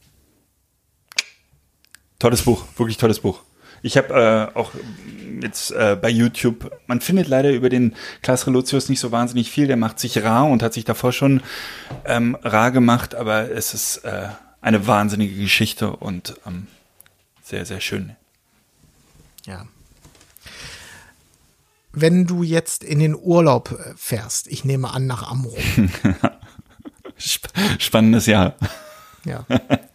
Tolles Buch, wirklich tolles Buch. Ich habe äh, auch jetzt äh, bei YouTube, man findet leider über den Klaas Relotius nicht so wahnsinnig viel. Der macht sich rar und hat sich davor schon ähm, rar gemacht, aber es ist äh, eine wahnsinnige Geschichte und ähm, sehr, sehr schön. Ja. Wenn du jetzt in den Urlaub äh, fährst, ich nehme an nach Amrum. Sp spannendes Jahr. Ja.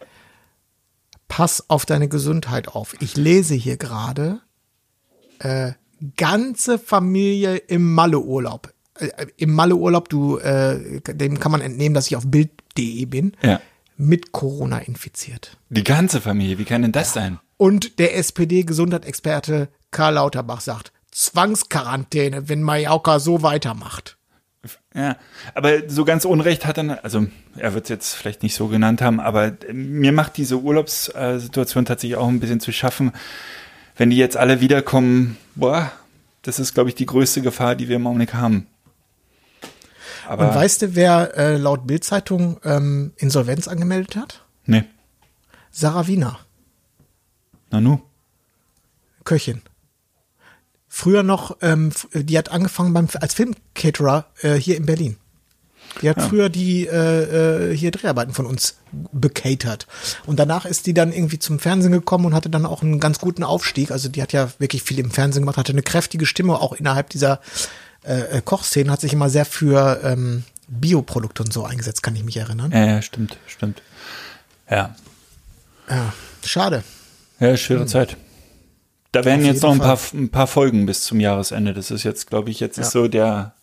Pass auf deine Gesundheit auf. Ich lese hier gerade äh, ganze Familie im Malle-Urlaub. Äh, Im Malle-Urlaub, du, äh, dem kann man entnehmen, dass ich auf Bild.de bin. Ja. Mit Corona infiziert. Die ganze Familie, wie kann denn das sein? Und der SPD-Gesundheitsexperte Karl Lauterbach sagt, Zwangsquarantäne, wenn Mallorca so weitermacht. Ja, aber so ganz Unrecht hat er, also er wird es jetzt vielleicht nicht so genannt haben, aber mir macht diese Urlaubssituation tatsächlich auch ein bisschen zu schaffen. Wenn die jetzt alle wiederkommen, boah, das ist, glaube ich, die größte Gefahr, die wir im Augenblick haben. Aber Und weißt du, wer äh, laut Bildzeitung ähm, Insolvenz angemeldet hat? nee, Sarah Wiener, Nanu. Köchin. Früher noch, ähm, f- die hat angefangen beim, als Filmcaterer äh, hier in Berlin. Die hat früher die äh, äh, hier Dreharbeiten von uns becatert. Und danach ist die dann irgendwie zum Fernsehen gekommen und hatte dann auch einen ganz guten Aufstieg. Also die hat ja wirklich viel im Fernsehen gemacht, hatte eine kräftige Stimme, auch innerhalb dieser äh, äh, Kochszene, hat sich immer sehr für ähm, Bioprodukte und so eingesetzt, kann ich mich erinnern. Ja, ja, stimmt, stimmt. Ja, Ja, schade. ja, schwere Zeit. Da werden jetzt noch ein paar, ein paar Folgen bis zum Jahresende. Das ist jetzt, glaube ich, jetzt ist Ja. so der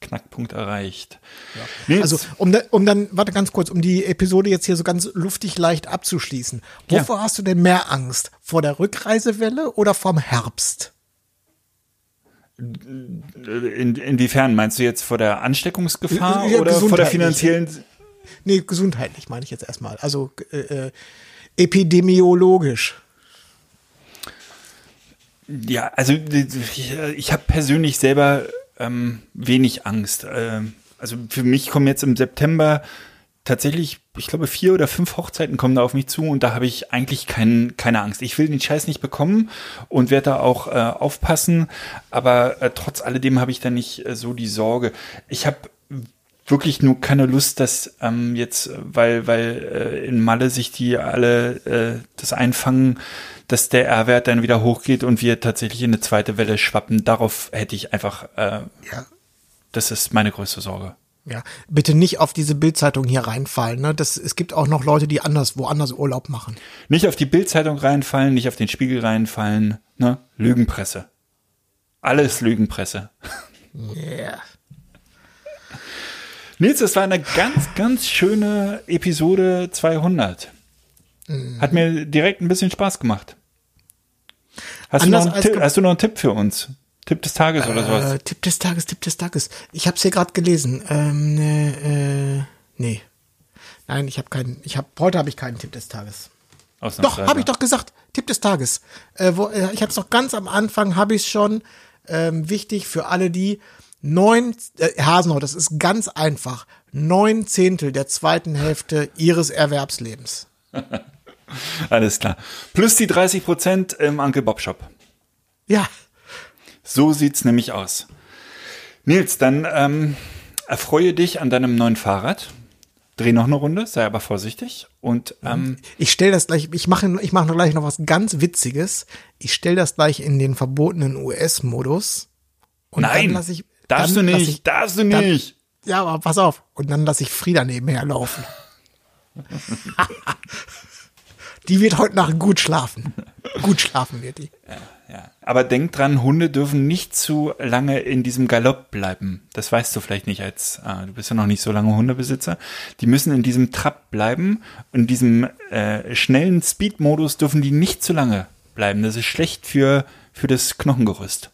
Knackpunkt erreicht. Nee, Also, um, um dann, warte ganz kurz, um die Episode jetzt hier so ganz luftig leicht abzuschließen. Ja. Wovor hast du denn mehr Angst? Vor der Rückreisewelle oder vom Herbst? in, inwiefern meinst du jetzt vor der Ansteckungsgefahr Ja, oder vor der finanziellen? Nee, gesundheitlich meine ich jetzt erstmal. Also äh, äh, epidemiologisch. Ja, also ich, ich habe persönlich selber ähm, wenig Angst. Ähm, also für mich kommen jetzt im September tatsächlich, ich glaube, vier oder fünf Hochzeiten kommen da auf mich zu und da habe ich eigentlich kein, keine Angst. Ich will den Scheiß nicht bekommen und werde da auch äh, aufpassen, aber äh, trotz alledem habe ich da nicht äh, so die Sorge. Ich habe wirklich nur keine Lust, dass ähm, jetzt, weil, weil äh, in Malle sich die alle äh, das einfangen, dass der R-Wert dann wieder hochgeht und wir tatsächlich in eine zweite Welle schwappen. Darauf hätte ich einfach, äh, Ja. das ist meine größte Sorge. Ja, bitte nicht auf diese Bildzeitung hier reinfallen. Ne? Das, es gibt auch noch Leute, die anders, woanders Urlaub machen. Nicht auf die Bildzeitung reinfallen, nicht auf den Spiegel reinfallen, ne? Lügenpresse. Alles Lügenpresse. Yeah. Nils, das war eine ganz, ganz schöne Episode 200. Hat mir direkt ein bisschen Spaß gemacht. Hast, du noch, einen Tipp, hast du noch einen Tipp für uns? Tipp des Tages oder sowas? Äh, Tipp des Tages, Tipp des Tages. Ich habe es hier gerade gelesen. Ähm, äh, äh, nee. Nein, ich habe keinen. Ich habe heute habe ich keinen Tipp des Tages. Doch, habe ich doch gesagt. Tipp des Tages. Äh, wo, äh, ich habe es doch ganz am Anfang, habe ich schon. Ähm, wichtig für alle, die neun, äh, Hasenau, das ist ganz einfach. Neun Zehntel der zweiten Hälfte ihres Erwerbslebens. Alles klar. Plus die 30 Prozent im Uncle Bob Shop. Ja, So sieht's nämlich aus. Nils, dann ähm, erfreue dich an deinem neuen Fahrrad. Dreh noch eine Runde, sei aber vorsichtig. Und ähm, ich stelle das gleich, ich mache ich mache gleich noch was ganz Witziges. Ich stelle das gleich in den verbotenen US-Modus. Und nein, dann lasse ich. darfst dann du nicht, Ich, darfst du dann- nicht. ja, aber pass auf. Und dann lasse ich Frieda nebenher laufen. die wird heute Nacht gut schlafen. Gut schlafen wird die. Ja. Aber denk dran, Hunde dürfen nicht zu lange in diesem Galopp bleiben. Das weißt du vielleicht nicht als, äh, du bist ja noch nicht so lange Hundebesitzer. Die müssen in diesem Trab bleiben. In diesem äh, schnellen Speed-Modus dürfen die nicht zu lange bleiben. Das ist schlecht für, für das Knochengerüst.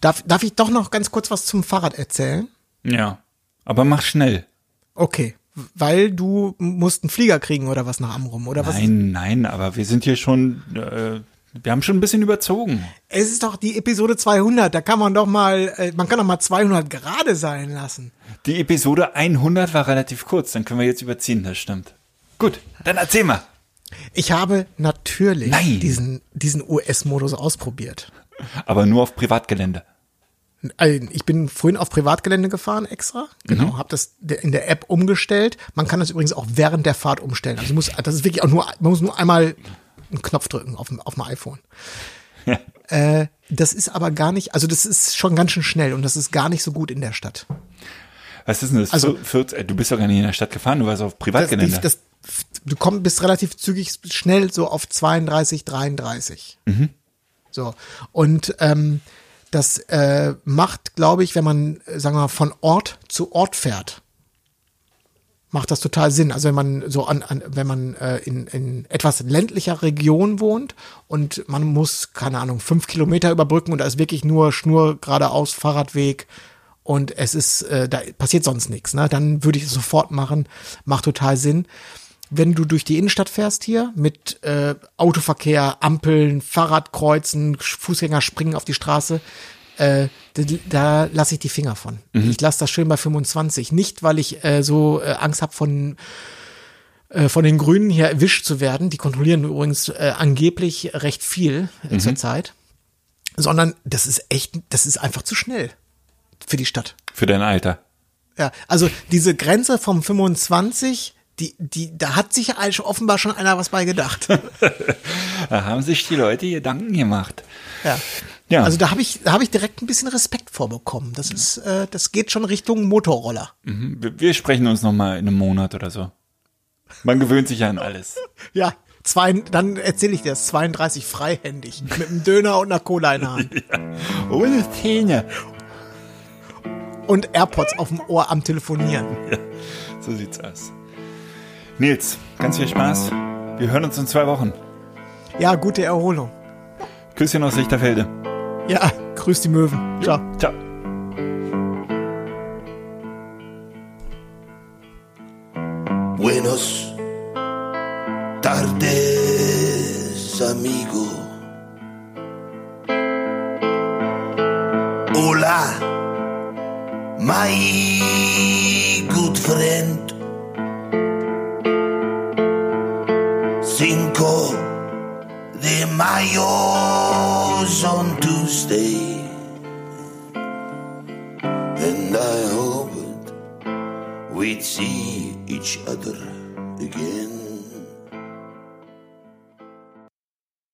Darf, darf ich doch noch ganz kurz was zum Fahrrad erzählen? Ja. Aber mach schnell. Okay. Weil du musst einen Flieger kriegen oder was nach Amrum oder was? Nein, nein, aber wir sind hier schon, äh, wir haben schon ein bisschen überzogen. Es ist doch die Episode 200, da kann man doch mal, äh, man kann doch mal 200 gerade sein lassen. Die Episode 100 war relativ kurz, dann können wir jetzt überziehen, das stimmt. Gut, dann erzähl mal. Ich habe natürlich Nein. diesen, diesen US-Modus ausprobiert. Aber nur auf Privatgelände. Also, Ich bin vorhin auf Privatgelände gefahren extra. Genau, Mhm. habe das in der App umgestellt. Man kann das übrigens auch während der Fahrt umstellen. Also muss, das ist wirklich auch nur, man muss nur einmal einen Knopf drücken auf dem, auf dem iPhone. Äh, das ist aber gar nicht, also das ist schon ganz schön schnell und das ist gar nicht so gut in der Stadt. Was ist denn das? Also- Also, 40, äh, du bist doch gar nicht in der Stadt gefahren, du warst auf Das, Privatgelände. das, du kommst bist relativ zügig schnell so auf 32, 33. So. Und ähm, das äh, macht, glaube ich, wenn man, äh, sagen wir mal, von Ort zu Ort fährt, macht das total Sinn. Also wenn man so an, an wenn man äh, in, in etwas ländlicher Region wohnt und man muss, keine Ahnung, fünf Kilometer überbrücken und da ist wirklich nur Schnur geradeaus, Fahrradweg und es ist, äh, da passiert sonst nichts, ne? Dann würde ich es sofort machen. Macht total Sinn. Wenn du durch die Innenstadt fährst hier mit äh, Autoverkehr, Ampeln, Fahrradkreuzen, Fußgänger springen auf die Straße, äh, da, da lasse ich die Finger von. Ich lasse das schön bei 25. Nicht, weil ich äh, so äh, Angst habe von äh, von den Grünen hier erwischt zu werden. Die kontrollieren übrigens äh, angeblich recht viel äh, zurzeit. Sondern das ist echt, das ist einfach zu schnell für die Stadt. Für dein Alter. Ja, also diese Grenze vom 25, die, die, da hat sich eigentlich offenbar schon einer was bei gedacht. Da haben sich die Leute Gedanken gemacht. Ja. Ja. Also da habe ich, da habe ich direkt ein bisschen Respekt vorbekommen. Das ist, äh, das geht schon Richtung Motorroller. Mhm. Wir, wir sprechen uns noch mal in einem Monat oder so. Man gewöhnt sich ja an alles. Ja. Zwei, dann erzähle ich dir das 32 freihändig mit einem Döner und einer Cola in der Hand Ohne Zähne. und AirPods auf dem Ohr am Telefonieren. So sieht's aus. Nils, ganz viel Spaß. Wir hören uns in zwei Wochen. Ja, gute Erholung. Küsschen aus Lichterfelde. Ja, grüß die Möwen. Ciao. Ciao. Buenos tardes, amigo. Hola, my good friend. Mayo's on Tuesday. And I hoped we'd see each other again.